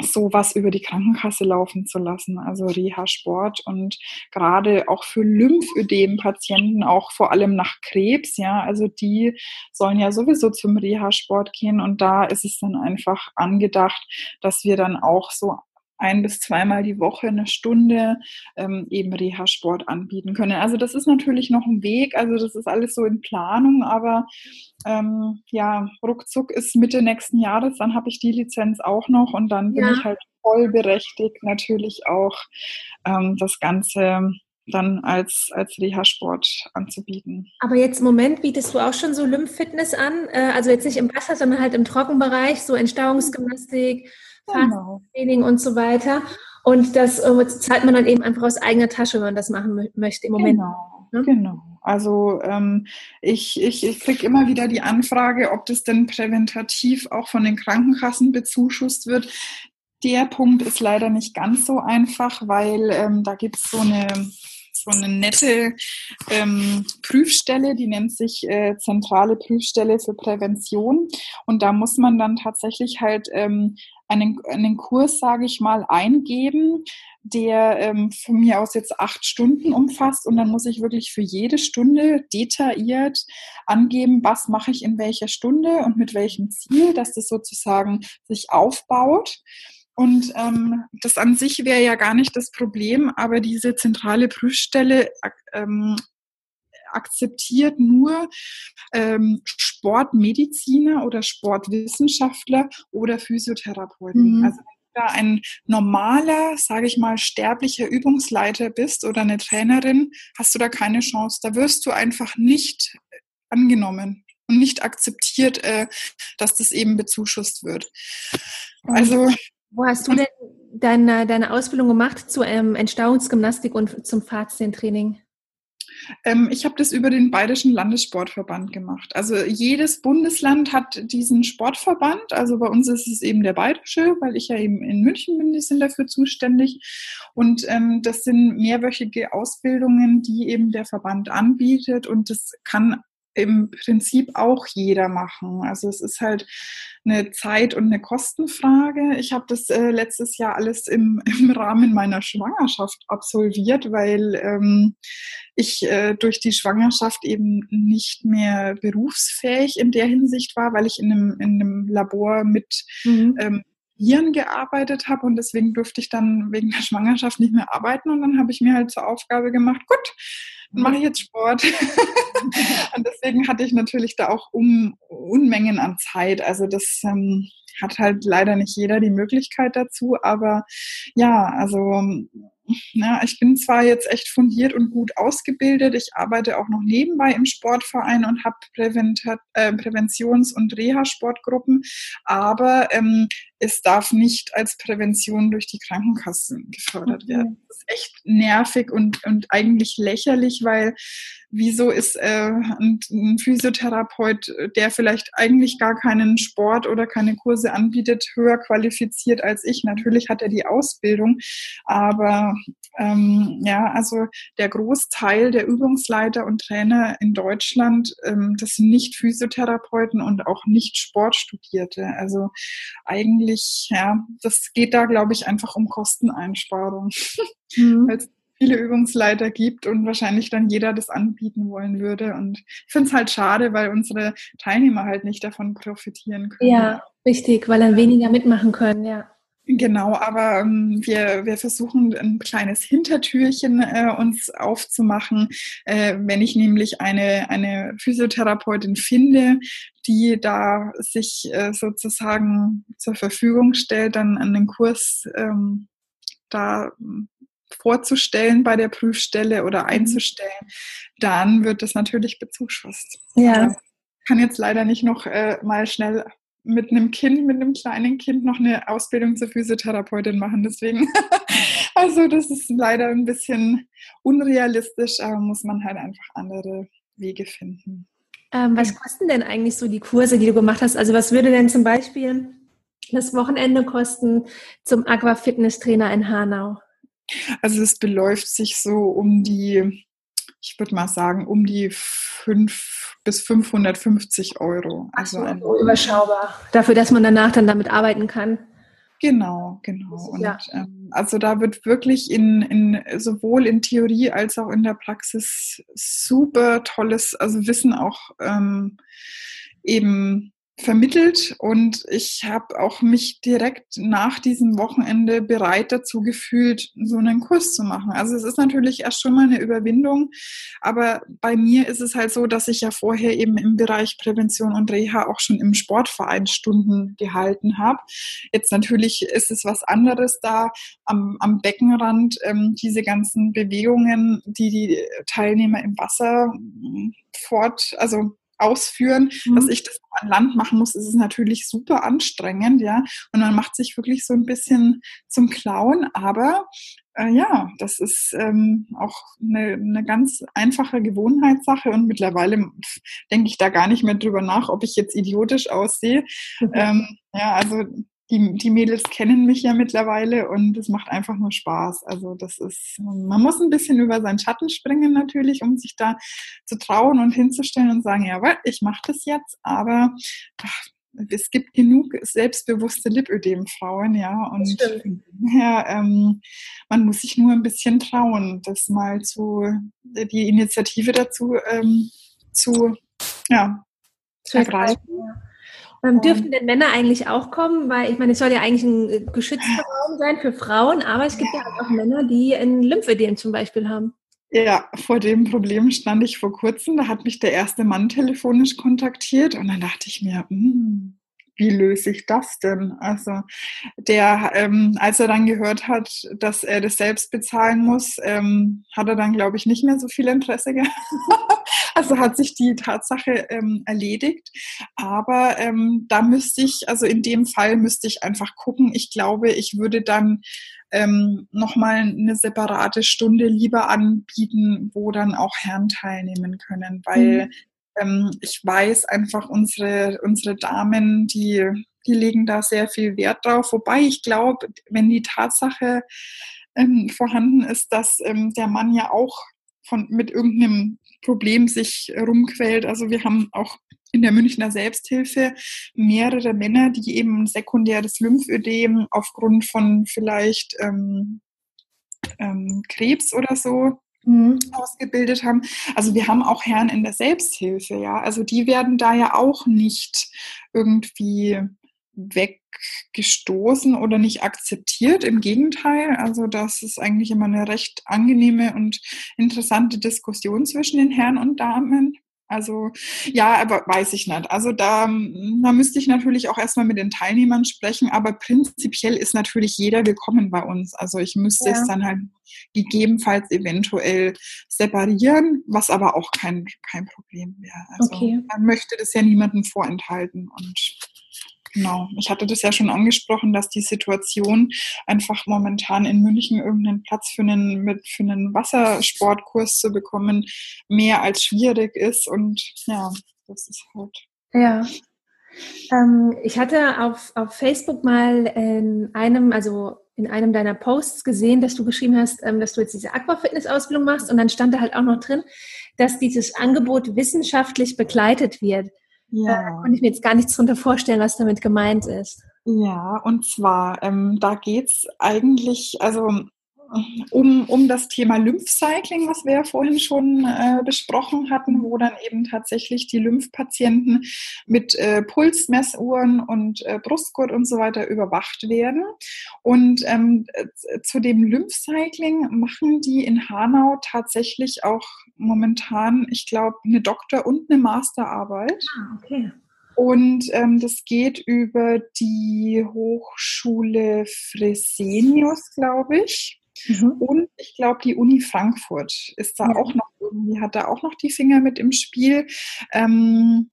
sowas über die Krankenkasse laufen zu lassen, also Reha-Sport und gerade auch für Lymphödem-Patienten, auch vor allem nach Krebs, ja, also die sollen ja sowieso zum Reha-Sport gehen und da ist es dann einfach angedacht, dass wir dann auch so ein bis zweimal die Woche eine Stunde ähm, eben Reha-Sport anbieten können. Also das ist natürlich noch ein Weg, also das ist alles so in Planung, aber ähm, ja, ruckzuck ist Mitte nächsten Jahres, dann habe ich die Lizenz auch noch und dann bin ja. ich halt voll berechtigt, natürlich auch ähm, das Ganze dann als, als Reha-Sport anzubieten. Aber jetzt im Moment bietest du auch schon so Lymphfitness an, äh, also jetzt nicht im Wasser, sondern halt im Trockenbereich, so Entstauungsgymnastik, genau. Training und so weiter. Und das äh, zahlt man dann eben einfach aus eigener Tasche, wenn man das machen möchte im Moment. Genau, ne? genau. Also ähm, ich, ich, ich kriege immer wieder die Anfrage, ob das denn präventativ auch von den Krankenkassen bezuschusst wird. Der Punkt ist leider nicht ganz so einfach, weil ähm, da gibt es so eine so eine nette ähm, Prüfstelle, die nennt sich äh, Zentrale Prüfstelle für Prävention. Und da muss man dann tatsächlich halt ähm, einen, einen Kurs, sage ich mal, eingeben, der ähm, von mir aus jetzt acht Stunden umfasst. Und dann muss ich wirklich für jede Stunde detailliert angeben, was mache ich in welcher Stunde und mit welchem Ziel, dass das sozusagen sich aufbaut. Und ähm, das an sich wäre ja gar nicht das Problem, aber diese zentrale Prüfstelle ähm, akzeptiert nur ähm, Sportmediziner oder Sportwissenschaftler oder Physiotherapeuten. Mhm. Also wenn du da ein normaler, sage ich mal, sterblicher Übungsleiter bist oder eine Trainerin, hast du da keine Chance. Da wirst du einfach nicht angenommen und nicht akzeptiert, äh, dass das eben bezuschusst wird. Also wo hast du denn deine, deine Ausbildung gemacht zur ähm, Entstauungsgymnastik und zum Faszientraining? Ähm, ich habe das über den Bayerischen Landessportverband gemacht. Also jedes Bundesland hat diesen Sportverband. Also bei uns ist es eben der Bayerische, weil ich ja eben in München bin, die sind dafür zuständig. Und ähm, das sind mehrwöchige Ausbildungen, die eben der Verband anbietet. Und das kann im Prinzip auch jeder machen. Also es ist halt eine Zeit- und eine Kostenfrage. Ich habe das äh, letztes Jahr alles im, im Rahmen meiner Schwangerschaft absolviert, weil ähm, ich äh, durch die Schwangerschaft eben nicht mehr berufsfähig in der Hinsicht war, weil ich in einem, in einem Labor mit mhm. ähm, Viren gearbeitet habe und deswegen durfte ich dann wegen der Schwangerschaft nicht mehr arbeiten und dann habe ich mir halt zur Aufgabe gemacht, gut, dann mache ich jetzt Sport. und deswegen hatte ich natürlich da auch um, Unmengen an Zeit. Also das ähm, hat halt leider nicht jeder die Möglichkeit dazu, aber ja, also ja, ich bin zwar jetzt echt fundiert und gut ausgebildet, ich arbeite auch noch nebenbei im Sportverein und habe äh, Präventions- und Reha-Sportgruppen, aber ähm, es darf nicht als Prävention durch die Krankenkassen gefördert okay. werden. Das ist echt nervig und, und eigentlich lächerlich, weil wieso ist äh, ein, ein, Physiotherapeut, der vielleicht eigentlich gar keinen Sport oder keine Kurse anbietet, höher qualifiziert als ich? Natürlich hat er die Ausbildung, aber ähm, ja, also der Großteil der Übungsleiter und Trainer in Deutschland, ähm, das sind nicht Physiotherapeuten und auch nicht Sportstudierte. Also eigentlich, ja, das geht da, glaube ich, einfach um Kosteneinsparung. Mhm. viele Übungsleiter gibt und wahrscheinlich dann jeder das anbieten wollen würde. Und ich finde es halt schade, weil unsere Teilnehmer halt nicht davon profitieren können. Ja, richtig, weil dann weniger mitmachen können, ja. Genau, aber ähm, wir, wir versuchen ein kleines Hintertürchen äh, uns aufzumachen. Äh, wenn ich nämlich eine, eine Physiotherapeutin finde, die da sich äh, sozusagen zur Verfügung stellt, dann einen Kurs ähm, da vorzustellen bei der Prüfstelle oder mhm. einzustellen, dann wird das natürlich bezuschusst. Ja. Ich kann jetzt leider nicht noch äh, mal schnell mit einem Kind, mit einem kleinen Kind noch eine Ausbildung zur Physiotherapeutin machen. Deswegen, also das ist leider ein bisschen unrealistisch, aber muss man halt einfach andere Wege finden. Ähm, was kosten denn eigentlich so die Kurse, die du gemacht hast? Also was würde denn zum Beispiel das Wochenende kosten zum Aqua-Fitness-Trainer in Hanau? Also es beläuft sich so um die, ich würde mal sagen, um die 5 bis 550 Euro. Also so, ein, überschaubar. Dafür, dass man danach dann damit arbeiten kann. Genau, genau. Und ja. ähm, also da wird wirklich in, in sowohl in Theorie als auch in der Praxis super tolles, also Wissen auch ähm, eben vermittelt und ich habe auch mich direkt nach diesem Wochenende bereit dazu gefühlt, so einen Kurs zu machen. Also es ist natürlich erst schon mal eine Überwindung, aber bei mir ist es halt so, dass ich ja vorher eben im Bereich Prävention und Reha auch schon im Sportverein Stunden gehalten habe. Jetzt natürlich ist es was anderes da am, am Beckenrand, ähm, diese ganzen Bewegungen, die die Teilnehmer im Wasser fort, also ausführen, mhm. dass ich das an Land machen muss, ist es natürlich super anstrengend, ja. Und man macht sich wirklich so ein bisschen zum Clown, aber äh, ja, das ist ähm, auch eine, eine ganz einfache Gewohnheitssache und mittlerweile denke ich da gar nicht mehr drüber nach, ob ich jetzt idiotisch aussehe. Mhm. Ähm, ja, also die, die Mädels kennen mich ja mittlerweile und es macht einfach nur Spaß. Also das ist, man muss ein bisschen über seinen Schatten springen natürlich, um sich da zu trauen und hinzustellen und sagen, ja, ich mache das jetzt, aber ach, es gibt genug selbstbewusste Lipödem-Frauen, ja, und ja, ähm, man muss sich nur ein bisschen trauen, das mal zu, die Initiative dazu ähm, zu, ja, zu ergreifen. Ähm, dürften denn Männer eigentlich auch kommen? Weil ich meine, es soll ja eigentlich ein äh, geschützter Raum sein für Frauen, aber es gibt ja auch Männer, die ein Lymphödem zum Beispiel haben. Ja, vor dem Problem stand ich vor kurzem. Da hat mich der erste Mann telefonisch kontaktiert und dann dachte ich mir, hm, wie löse ich das denn? Also der, ähm, als er dann gehört hat, dass er das selbst bezahlen muss, ähm, hat er dann, glaube ich, nicht mehr so viel Interesse gehabt. also hat sich die Tatsache ähm, erledigt. Aber ähm, da müsste ich, also in dem Fall müsste ich einfach gucken. Ich glaube, ich würde dann ähm, nochmal eine separate Stunde lieber anbieten, wo dann auch Herren teilnehmen können, weil mhm. Ähm, ich weiß einfach, unsere, unsere Damen, die, die legen da sehr viel Wert drauf. Wobei ich glaube, wenn die Tatsache ähm, vorhanden ist, dass ähm, der Mann ja auch von, mit irgendeinem Problem sich rumquält. Also wir haben auch in der Münchner Selbsthilfe mehrere Männer, die eben sekundäres Lymphödem aufgrund von vielleicht ähm, ähm, Krebs oder so mhm. ausgebildet haben. Also wir haben auch Herren in der Selbsthilfe, ja. Also die werden da ja auch nicht irgendwie weggestoßen oder nicht akzeptiert. Im Gegenteil, also das ist eigentlich immer eine recht angenehme und interessante Diskussion zwischen den Herren und Damen. Also ja, aber weiß ich nicht. Also da, da müsste ich natürlich auch erstmal mit den Teilnehmern sprechen, aber prinzipiell ist natürlich jeder willkommen bei uns. Also ich müsste ja. es dann halt gegebenenfalls eventuell separieren, was aber auch kein, kein Problem wäre. Also okay. man möchte das ja niemandem vorenthalten und Genau. Ich hatte das ja schon angesprochen, dass die Situation einfach momentan in München irgendeinen Platz für einen, mit, für einen Wassersportkurs zu bekommen, mehr als schwierig ist. Und ja, das ist halt. Ja. Ähm, ich hatte auf, auf Facebook mal in einem, also in einem deiner Posts gesehen, dass du geschrieben hast, ähm, dass du jetzt diese Aquafitness-Ausbildung machst und dann stand da halt auch noch drin, dass dieses Angebot wissenschaftlich begleitet wird. Ja. Da konnte ich mir jetzt gar nichts drunter vorstellen, was damit gemeint ist. Ja, und zwar, ähm, da geht es eigentlich, also um, um das Thema Lymphcycling, was wir ja vorhin schon äh, besprochen hatten, wo dann eben tatsächlich die Lymphpatienten mit äh, Pulsmessuhren und äh, Brustgurt und so weiter überwacht werden. Und ähm, zu dem Lymphcycling machen die in Hanau tatsächlich auch momentan, ich glaube, eine Doktor- und eine Masterarbeit. Ah, okay. Und ähm, das geht über die Hochschule Fresenius, glaube ich. Mhm. Und ich glaube, die Uni Frankfurt ist da ja. auch noch irgendwie, hat da auch noch die Finger mit im Spiel. Ähm,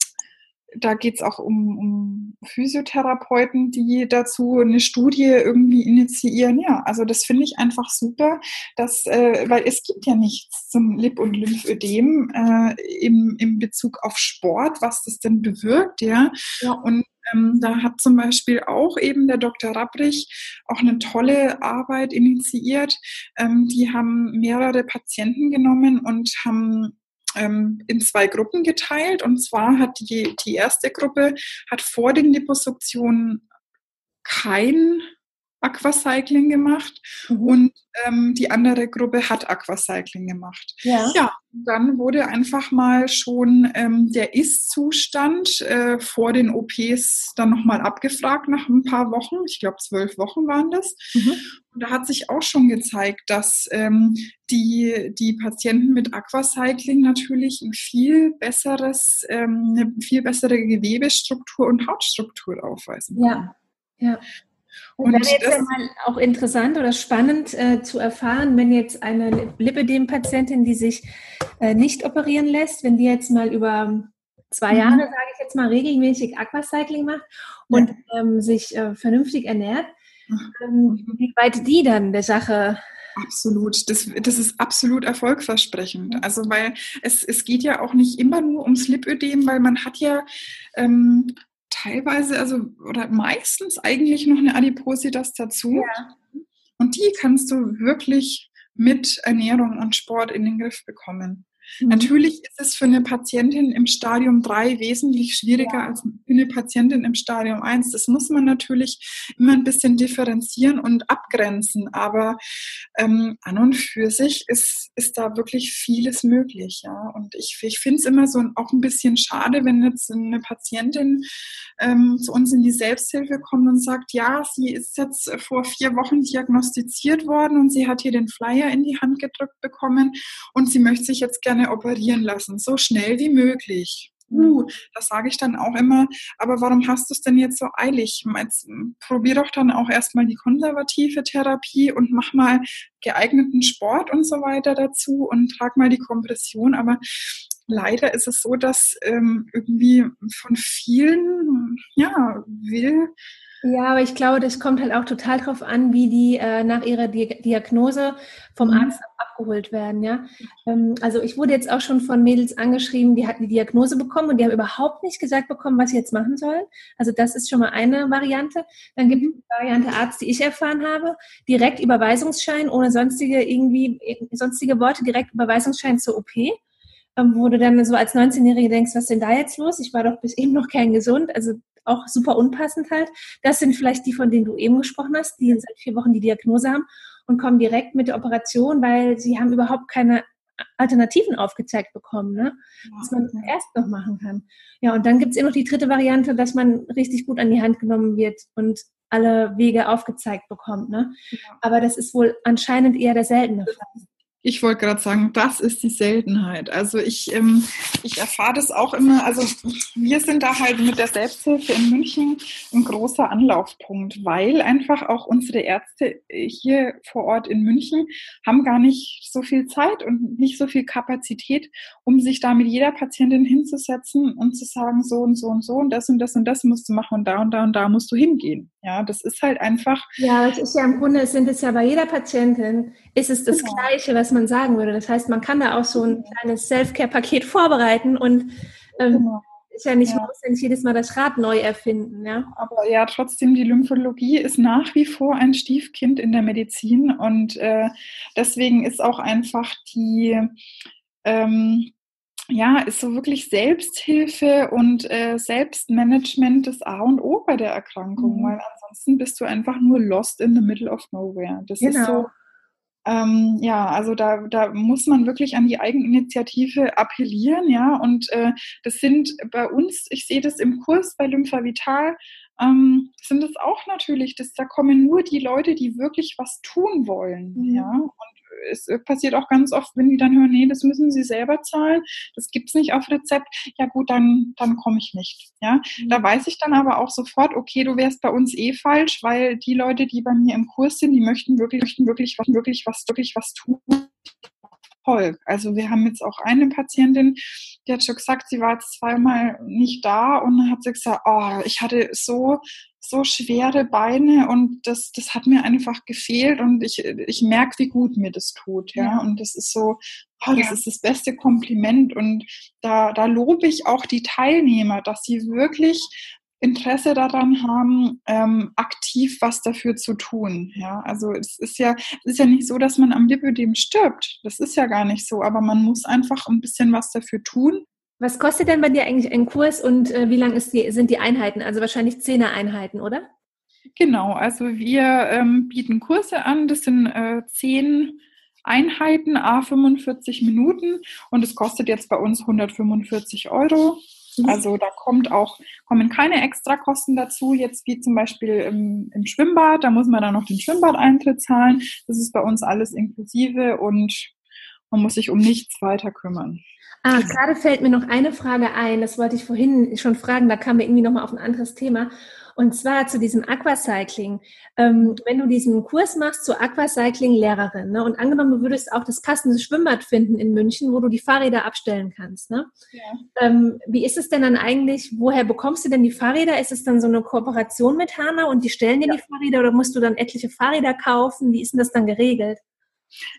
da geht es auch um, um Physiotherapeuten, die dazu eine Studie irgendwie initiieren. Ja, also das finde ich einfach super, dass, äh, weil es gibt ja nichts zum Lip- und Lymphödem äh, im, im Bezug auf Sport, was das denn bewirkt, ja. ja. Und ähm, da hat zum Beispiel auch eben der Dr. Rapprich auch eine tolle Arbeit initiiert. Ähm, die haben mehrere Patienten genommen und haben ähm, in zwei Gruppen geteilt. Und zwar hat die, die erste Gruppe hat vor den Liposuktionen kein Aquacycling gemacht mhm. und ähm, die andere Gruppe hat Aquacycling gemacht. Ja. ja, dann wurde einfach mal schon ähm, der Ist-Zustand äh, vor den OPs dann nochmal abgefragt nach ein paar Wochen. Ich glaube, zwölf Wochen waren das. Mhm. Und da hat sich auch schon gezeigt, dass ähm, die, die Patienten mit Aquacycling natürlich ein viel besseres, ähm, eine viel bessere Gewebestruktur und Hautstruktur aufweisen. Ja, ja. Und wäre jetzt ja mal auch interessant oder spannend äh, zu erfahren, wenn jetzt eine Lipidem-Patientin, die sich äh, nicht operieren lässt, wenn die jetzt mal über zwei mhm. Jahre, sage ich jetzt mal, regelmäßig Aquacycling macht und ja. ähm, sich äh, vernünftig ernährt, ähm, wie weit die dann der Sache Absolut, das, das ist absolut erfolgversprechend. Also weil es, es geht ja auch nicht immer nur ums Lipödem, weil man hat ja ähm, teilweise, also oder meistens eigentlich noch eine Adipositas dazu. Ja. Und die kannst du wirklich mit Ernährung und Sport in den Griff bekommen. Mhm. Natürlich ist es für eine Patientin im Stadium 3 wesentlich schwieriger ja. als für eine Patientin im Stadium 1. Das muss man natürlich immer ein bisschen differenzieren und abgrenzen. Aber ähm, an und für sich ist, ist da wirklich vieles möglich. Ja? Und ich, ich finde es immer so auch ein bisschen schade, wenn jetzt eine Patientin ähm, zu uns in die Selbsthilfe kommt und sagt, ja, sie ist jetzt vor vier Wochen diagnostiziert worden und sie hat hier den Flyer in die Hand gedrückt bekommen und sie möchte sich jetzt gerne gerne operieren lassen, so schnell wie möglich. Uh, das sage ich dann auch immer. Aber warum hast du es denn jetzt so eilig? Meinst, probier doch dann auch erstmal die konservative Therapie und mach mal geeigneten Sport und so weiter dazu und trag mal die Kompression. Aber leider ist es so, dass ähm, irgendwie von vielen, ja, will Ja, aber ich glaube, das kommt halt auch total drauf an, wie die äh, nach ihrer Di Diagnose vom mhm. Arzt abgeholt werden, ja. Ähm, also ich wurde jetzt auch schon von Mädels angeschrieben, die hatten die Diagnose bekommen und die haben überhaupt nicht gesagt bekommen, was sie jetzt machen sollen. Also das ist schon mal eine Variante. Dann gibt es die Variante Arzt, die ich erfahren habe, direkt Überweisungsschein ohne sonstige irgendwie sonstige Worte, direkt Überweisungsschein zur OP ähm, wo du dann so als 19-Jährige denkst, was ist denn da jetzt los? Ich war doch bis eben noch kerngesund. Also auch super unpassend halt. Das sind vielleicht die, von denen du eben gesprochen hast, die seit vier Wochen die Diagnose haben und kommen direkt mit der Operation, weil sie haben überhaupt keine Alternativen aufgezeigt bekommen, ne? dass man das erst noch machen kann. Ja, und dann gibt es eben noch die dritte Variante, dass man richtig gut an die Hand genommen wird und alle Wege aufgezeigt bekommt. Ne? Ja. Aber das ist wohl anscheinend eher der seltene Fall. Ich wollte gerade sagen, das ist die Seltenheit. Also ich, ähm, ich erfahre das auch immer. Also wir sind da halt mit der Selbsthilfe in München ein großer Anlaufpunkt, weil einfach auch unsere Ärzte hier vor Ort in München haben gar nicht so viel Zeit und nicht so viel Kapazität, um sich da mit jeder Patientin hinzusetzen und zu sagen, so und so und so und das und das und das musst du machen und da und da und da musst du hingehen. Ja, das ist halt einfach. Ja, es ist ja im Grunde, sind es ja bei jeder Patientin, ist es das genau. Gleiche, was man sagen würde. Das heißt, man kann da auch so ein kleines Self-Care-Paket vorbereiten und ähm, genau. ist ja nicht, ja. muss ja nicht jedes Mal das Rad neu erfinden. Ja? Aber ja, trotzdem, die Lymphologie ist nach wie vor ein Stiefkind in der Medizin und äh, deswegen ist auch einfach die ähm, ja, ist so wirklich Selbsthilfe und äh, Selbstmanagement das A und O bei der Erkrankung, mhm. weil ansonsten bist du einfach nur lost in the middle of nowhere. Das genau. ist so, ähm, ja, also da, da muss man wirklich an die Eigeninitiative appellieren, ja, und äh, das sind bei uns, ich sehe das im Kurs bei Lympha Vital, ähm, sind es auch natürlich, dass da kommen nur die Leute, die wirklich was tun wollen, mhm. ja, und es passiert auch ganz oft, wenn die dann hören, nee, das müssen sie selber zahlen, das gibt es nicht auf Rezept, ja gut, dann, dann komme ich nicht. Ja? Mhm. Da weiß ich dann aber auch sofort, okay, du wärst bei uns eh falsch, weil die Leute, die bei mir im Kurs sind, die möchten wirklich, möchten wirklich, wirklich was, wirklich was tun. Erfolg. Also wir haben jetzt auch eine Patientin, die hat schon gesagt, sie war jetzt zweimal nicht da und dann hat sie gesagt, oh, ich hatte so so schwere Beine und das, das hat mir einfach gefehlt und ich, ich merke, wie gut mir das tut. Ja? ja. Und das ist so, oh, das ja. ist das beste Kompliment. Und da, da lobe ich auch die Teilnehmer, dass sie wirklich Interesse daran haben, ähm, aktiv was dafür zu tun. Ja, also es ist ja, es ist ja nicht so, dass man am Lipödem stirbt. Das ist ja gar nicht so, aber man muss einfach ein bisschen was dafür tun. Was kostet denn bei dir eigentlich ein Kurs und äh, wie lang die, sind die Einheiten? Also wahrscheinlich Zehner-Einheiten, oder? Genau, also wir ähm, bieten Kurse an, das sind äh, zehn Einheiten, a 45 Minuten und es kostet jetzt bei uns 145 Euro. Mhm. Also da kommt auch, kommen keine Extrakosten dazu, jetzt wie zum Beispiel im, im Schwimmbad, da muss man dann noch den Schwimmbadeintritt zahlen. Das ist bei uns alles inklusive und man muss sich um nichts weiter kümmern. Ah, gerade fällt mir noch eine Frage ein, das wollte ich vorhin schon fragen, da kamen wir irgendwie nochmal auf ein anderes Thema. Und zwar zu diesem Aquacycling. Ähm, wenn du diesen Kurs machst zur Aquacycling-Lehrerin ne, und angenommen, du würdest auch das passende Schwimmbad finden in München, wo du die Fahrräder abstellen kannst. Ne? Ja. Ähm, wie ist es denn dann eigentlich, woher bekommst du denn die Fahrräder? Ist es dann so eine Kooperation mit Hanau und die stellen dir ja. die Fahrräder oder musst du dann etliche Fahrräder kaufen? Wie ist denn das dann geregelt?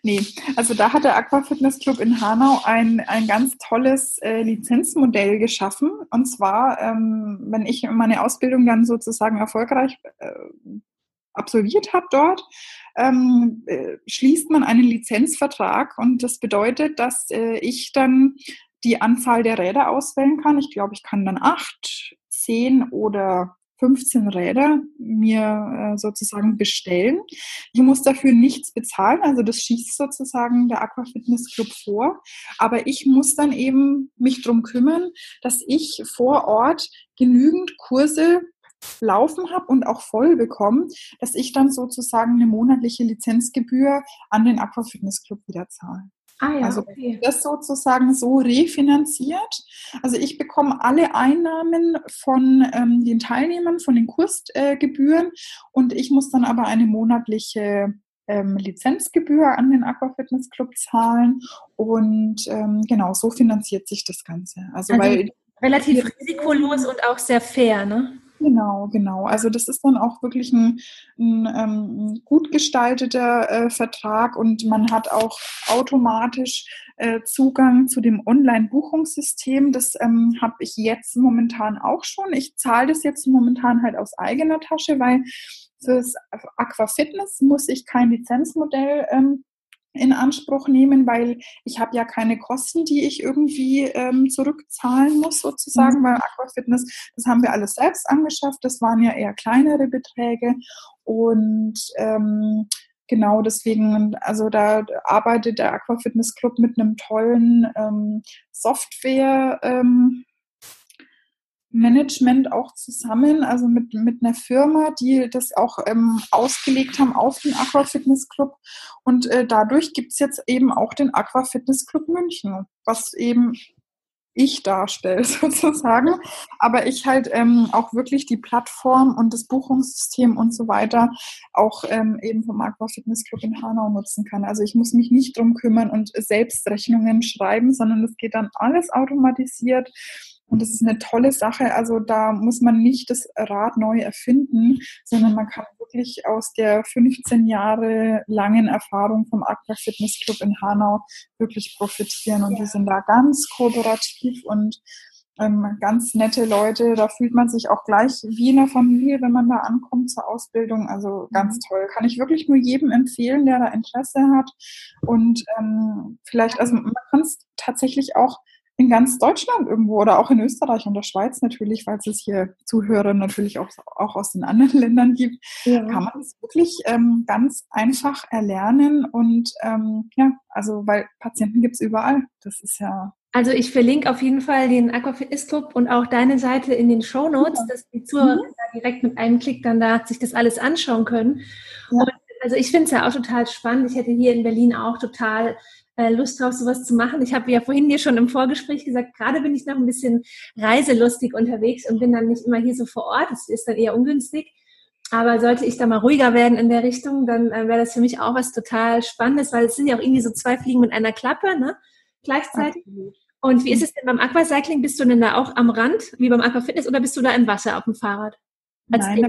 Nee, also da hat der Aquafitness Club in Hanau ein, ein ganz tolles äh, Lizenzmodell geschaffen. Und zwar, ähm, wenn ich meine Ausbildung dann sozusagen erfolgreich äh, absolviert habe dort, ähm, äh, schließt man einen Lizenzvertrag. Und das bedeutet, dass äh, ich dann die Anzahl der Räder auswählen kann. Ich glaube, ich kann dann acht, zehn oder 15 Räder mir äh, sozusagen bestellen. Ich muss dafür nichts bezahlen, also das schießt sozusagen der Aquafitness Club vor. Aber ich muss dann eben mich darum kümmern, dass ich vor Ort genügend Kurse laufen habe und auch voll bekomme, dass ich dann sozusagen eine monatliche Lizenzgebühr an den Aquafitness Club wieder zahle. Ah, ja, also okay. das sozusagen so refinanziert. Also ich bekomme alle Einnahmen von ähm, den Teilnehmern, von den Kursgebühren äh, und ich muss dann aber eine monatliche ähm, Lizenzgebühr an den Aquafitness Club zahlen und ähm, genau so finanziert sich das Ganze. Also, also weil relativ risikolos und auch sehr fair, ne? Genau, genau. Also das ist dann auch wirklich ein, ein, ähm, gut gestalteter äh, Vertrag und man hat auch automatisch äh, Zugang zu dem Online-Buchungssystem. Das ähm, habe ich jetzt momentan auch schon. Ich zahle das jetzt momentan halt aus eigener Tasche, weil fürs Aquafitness muss ich kein Lizenzmodell ähm, in Anspruch nehmen, weil ich habe ja keine Kosten, die ich irgendwie ähm, zurückzahlen muss sozusagen, mhm. weil Aquafitness, das haben wir alles selbst angeschafft, das waren ja eher kleinere Beträge und ähm, genau deswegen, also da arbeitet der Aquafitness Club mit einem tollen ähm, Software, ähm, Management auch zusammen, also mit, mit einer Firma, die das auch ähm, ausgelegt haben auf den Aqua Fitness Club. Und äh, dadurch gibt's jetzt eben auch den Aqua Fitness Club München, was eben ich darstelle sozusagen, aber ich halt ähm, auch wirklich die Plattform und das Buchungssystem und so weiter auch ähm, eben vom Aqua Fitness Club in Hanau nutzen kann. Also ich muss mich nicht drum kümmern und selbst Rechnungen schreiben, sondern es geht dann alles automatisiert und das ist eine tolle Sache. Also da muss man nicht das Rad neu erfinden, sondern man kann wirklich aus der 15 Jahre langen Erfahrung vom Aqua Fitness Club in Hanau wirklich profitieren. Und die sind da ganz kooperativ und ähm, ganz nette Leute. Da fühlt man sich auch gleich wie in der Familie, wenn man da ankommt zur Ausbildung. Also ganz mhm. toll. Kann ich wirklich nur jedem empfehlen, der da Interesse hat. Und ähm, vielleicht, also man kann es tatsächlich auch in ganz Deutschland irgendwo oder auch in Österreich und der Schweiz natürlich, weil es hier Zuhörer natürlich auch, auch aus den anderen Ländern gibt, ja. kann man es wirklich ähm, ganz einfach erlernen und ähm, ja, also weil Patienten gibt es überall. Das ist ja. Also ich verlinke auf jeden Fall den Aquafitness Club und auch deine Seite in den Show Notes, ja. dass die Zuhörer mhm. direkt mit einem Klick dann da sich das alles anschauen können. Ja. Und also ich finde es ja auch total spannend. Ich hätte hier in Berlin auch total Lust drauf, sowas zu machen. Ich habe ja vorhin dir schon im Vorgespräch gesagt, gerade bin ich noch ein bisschen reiselustig unterwegs und bin dann nicht immer hier so vor Ort. Das ist dann eher ungünstig. Aber sollte ich da mal ruhiger werden in der Richtung, dann äh, wäre das für mich auch was total Spannendes, weil es sind ja auch irgendwie so zwei Fliegen mit einer Klappe, ne? Gleichzeitig. Und wie ist es denn beim Aquacycling? Bist du denn da auch am Rand, wie beim Aquafitness, oder bist du da im Wasser auf dem Fahrrad? Nein, da,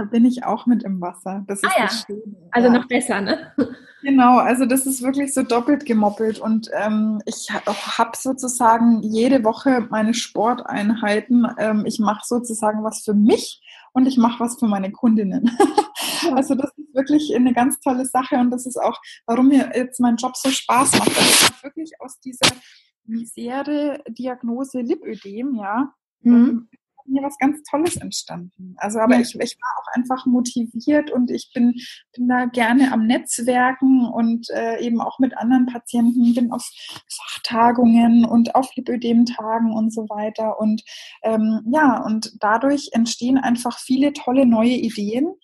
da, bin ich auch mit im Wasser. Das ist ah, ja. Schön. Also ja. noch besser, ne? Genau, also das ist wirklich so doppelt gemoppelt und ähm, ich habe sozusagen jede Woche meine Sporteinheiten. Ähm, ich mache sozusagen was für mich und ich mache was für meine Kundinnen. also das ist wirklich eine ganz tolle Sache und das ist auch, warum mir jetzt mein Job so Spaß macht. Also ich wirklich aus dieser Misere-Diagnose Lipödem, ja, mhm. Mir was ganz Tolles entstanden. Also, aber ja. ich, ich war auch einfach motiviert und ich bin, bin da gerne am Netzwerken und äh, eben auch mit anderen Patienten, bin auf Fachtagungen und auf Lipödem-Tagen und so weiter. Und ähm, ja, und dadurch entstehen einfach viele tolle neue Ideen.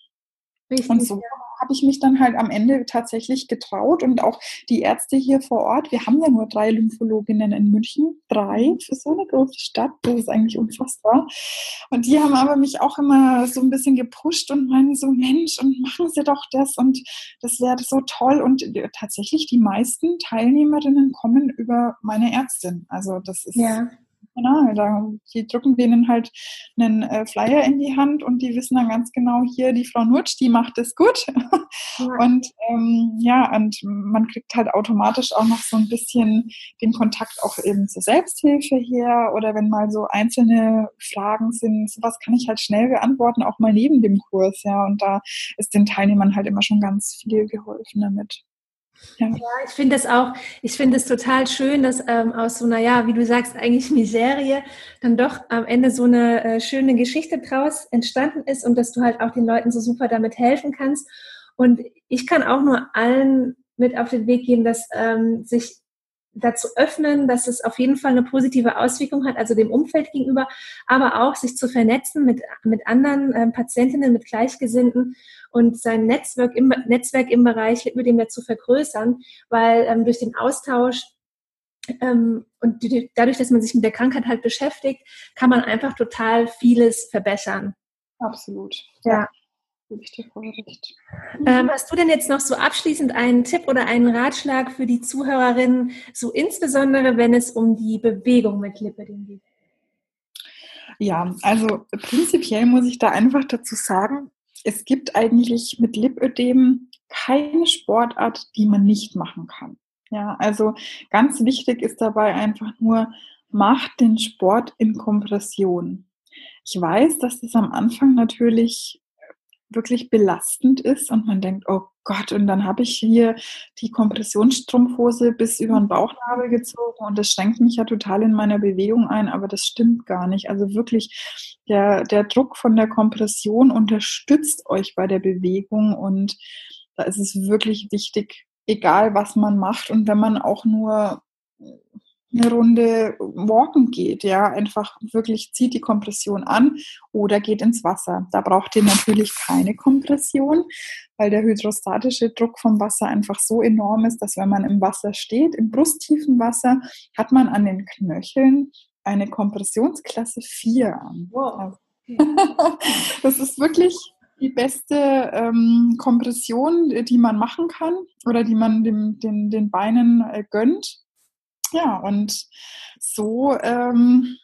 Richtig, und so ja habe ich mich dann halt am Ende tatsächlich getraut und auch die Ärzte hier vor Ort. Wir haben ja nur drei Lymphologinnen in München, drei für so eine große Stadt. Das ist eigentlich unfassbar. Und die haben aber mich auch immer so ein bisschen gepusht und meinen so, Mensch, und machen Sie doch das und das wäre so toll. Und tatsächlich die meisten Teilnehmerinnen kommen über meine Ärztin. Also das ist ja. Genau, da, die drücken denen halt einen äh, Flyer in die Hand und die wissen dann ganz genau, hier die Frau Nutsch, die macht es gut. Ja. Und ähm, ja, und man kriegt halt automatisch auch noch so ein bisschen den Kontakt auch eben zur Selbsthilfe her oder wenn mal so einzelne Fragen sind, sowas kann ich halt schnell beantworten, auch mal neben dem Kurs, ja. Und da ist den Teilnehmern halt immer schon ganz viel geholfen damit. Ja. ich finde das auch, ich finde es total schön, dass ähm, aus so einer, ja, wie du sagst, eigentlich Miserie dann doch am Ende so eine äh, schöne Geschichte draus entstanden ist und dass du halt auch den Leuten so super damit helfen kannst. Und ich kann auch nur allen mit auf den Weg geben, dass ähm, sich dazu öffnen, dass es auf jeden Fall eine positive Auswirkung hat, also dem Umfeld gegenüber, aber auch sich zu vernetzen mit, mit anderen äh, Patientinnen, mit Gleichgesinnten und sein Netzwerk im, Netzwerk im Bereich mit dem zu vergrößern, weil ähm, durch den Austausch ähm, und die, dadurch, dass man sich mit der Krankheit halt beschäftigt, kann man einfach total vieles verbessern. Absolut. Ja. Ähm, hast du denn jetzt noch so abschließend einen Tipp oder einen Ratschlag für die Zuhörerinnen, so insbesondere wenn es um die Bewegung mit Lipidem geht? Ja, also prinzipiell muss ich da einfach dazu sagen, es gibt eigentlich mit Lipödem keine Sportart, die man nicht machen kann. Ja, also ganz wichtig ist dabei einfach nur, macht den Sport in Kompression. Ich weiß, dass das am Anfang natürlich wirklich belastend ist und man denkt, oh Gott, und dann habe ich hier die Kompressionsstrumpfhose bis über den Bauchnabel gezogen und das schränkt mich ja total in meiner Bewegung ein, aber das stimmt gar nicht. Also wirklich, der, der Druck von der Kompression unterstützt euch bei der Bewegung und da ist es wirklich wichtig, egal was man macht und wenn man auch nur eine Runde walken geht, ja, einfach wirklich zieht die Kompression an oder geht ins Wasser. Da braucht ihr natürlich keine Kompression, weil der hydrostatische Druck vom Wasser einfach so enorm ist, dass wenn man im Wasser steht, im brusttiefen Wasser, hat man an den Knöcheln eine Kompressionsklasse 4 an. Wow. das ist wirklich die beste ähm, Kompression, die man machen kann oder die man dem, den, den Beinen äh, gönnt. Ja, und so ähm,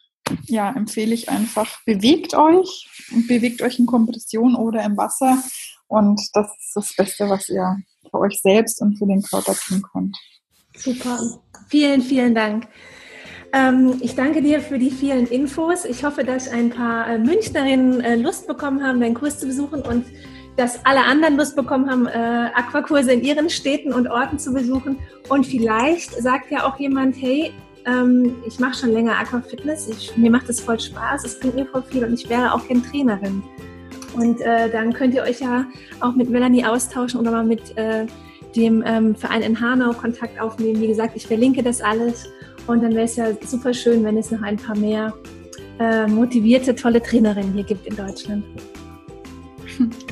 ja, empfehle ich einfach, bewegt euch und bewegt euch in Kompression oder im Wasser. Und das ist das Beste, was ihr für euch selbst und für den Körper tun könnt. Super. Vielen, vielen Dank. Ähm, ich danke dir für die vielen Infos. Ich hoffe, dass ein paar äh, Münchnerinnen äh, Lust bekommen haben, deinen Kurs zu besuchen und dass alle anderen Lust bekommen haben, äh, Aquakurse in ihren Städten und Orten zu besuchen. Und vielleicht sagt ja auch jemand, hey, ähm, ich mache schon länger Aquafitness, ich, mir macht es voll Spaß, es bringt mir voll viel und ich wäre auch gerne Trainerin. Und äh, dann könnt ihr euch ja auch mit Melanie austauschen oder mal mit äh, dem ähm, Verein in Hanau Kontakt aufnehmen. Wie gesagt, ich verlinke das alles und dann wäre es ja super schön, wenn es noch ein paar mehr äh, motivierte, tolle Trainerinnen hier gibt in Deutschland.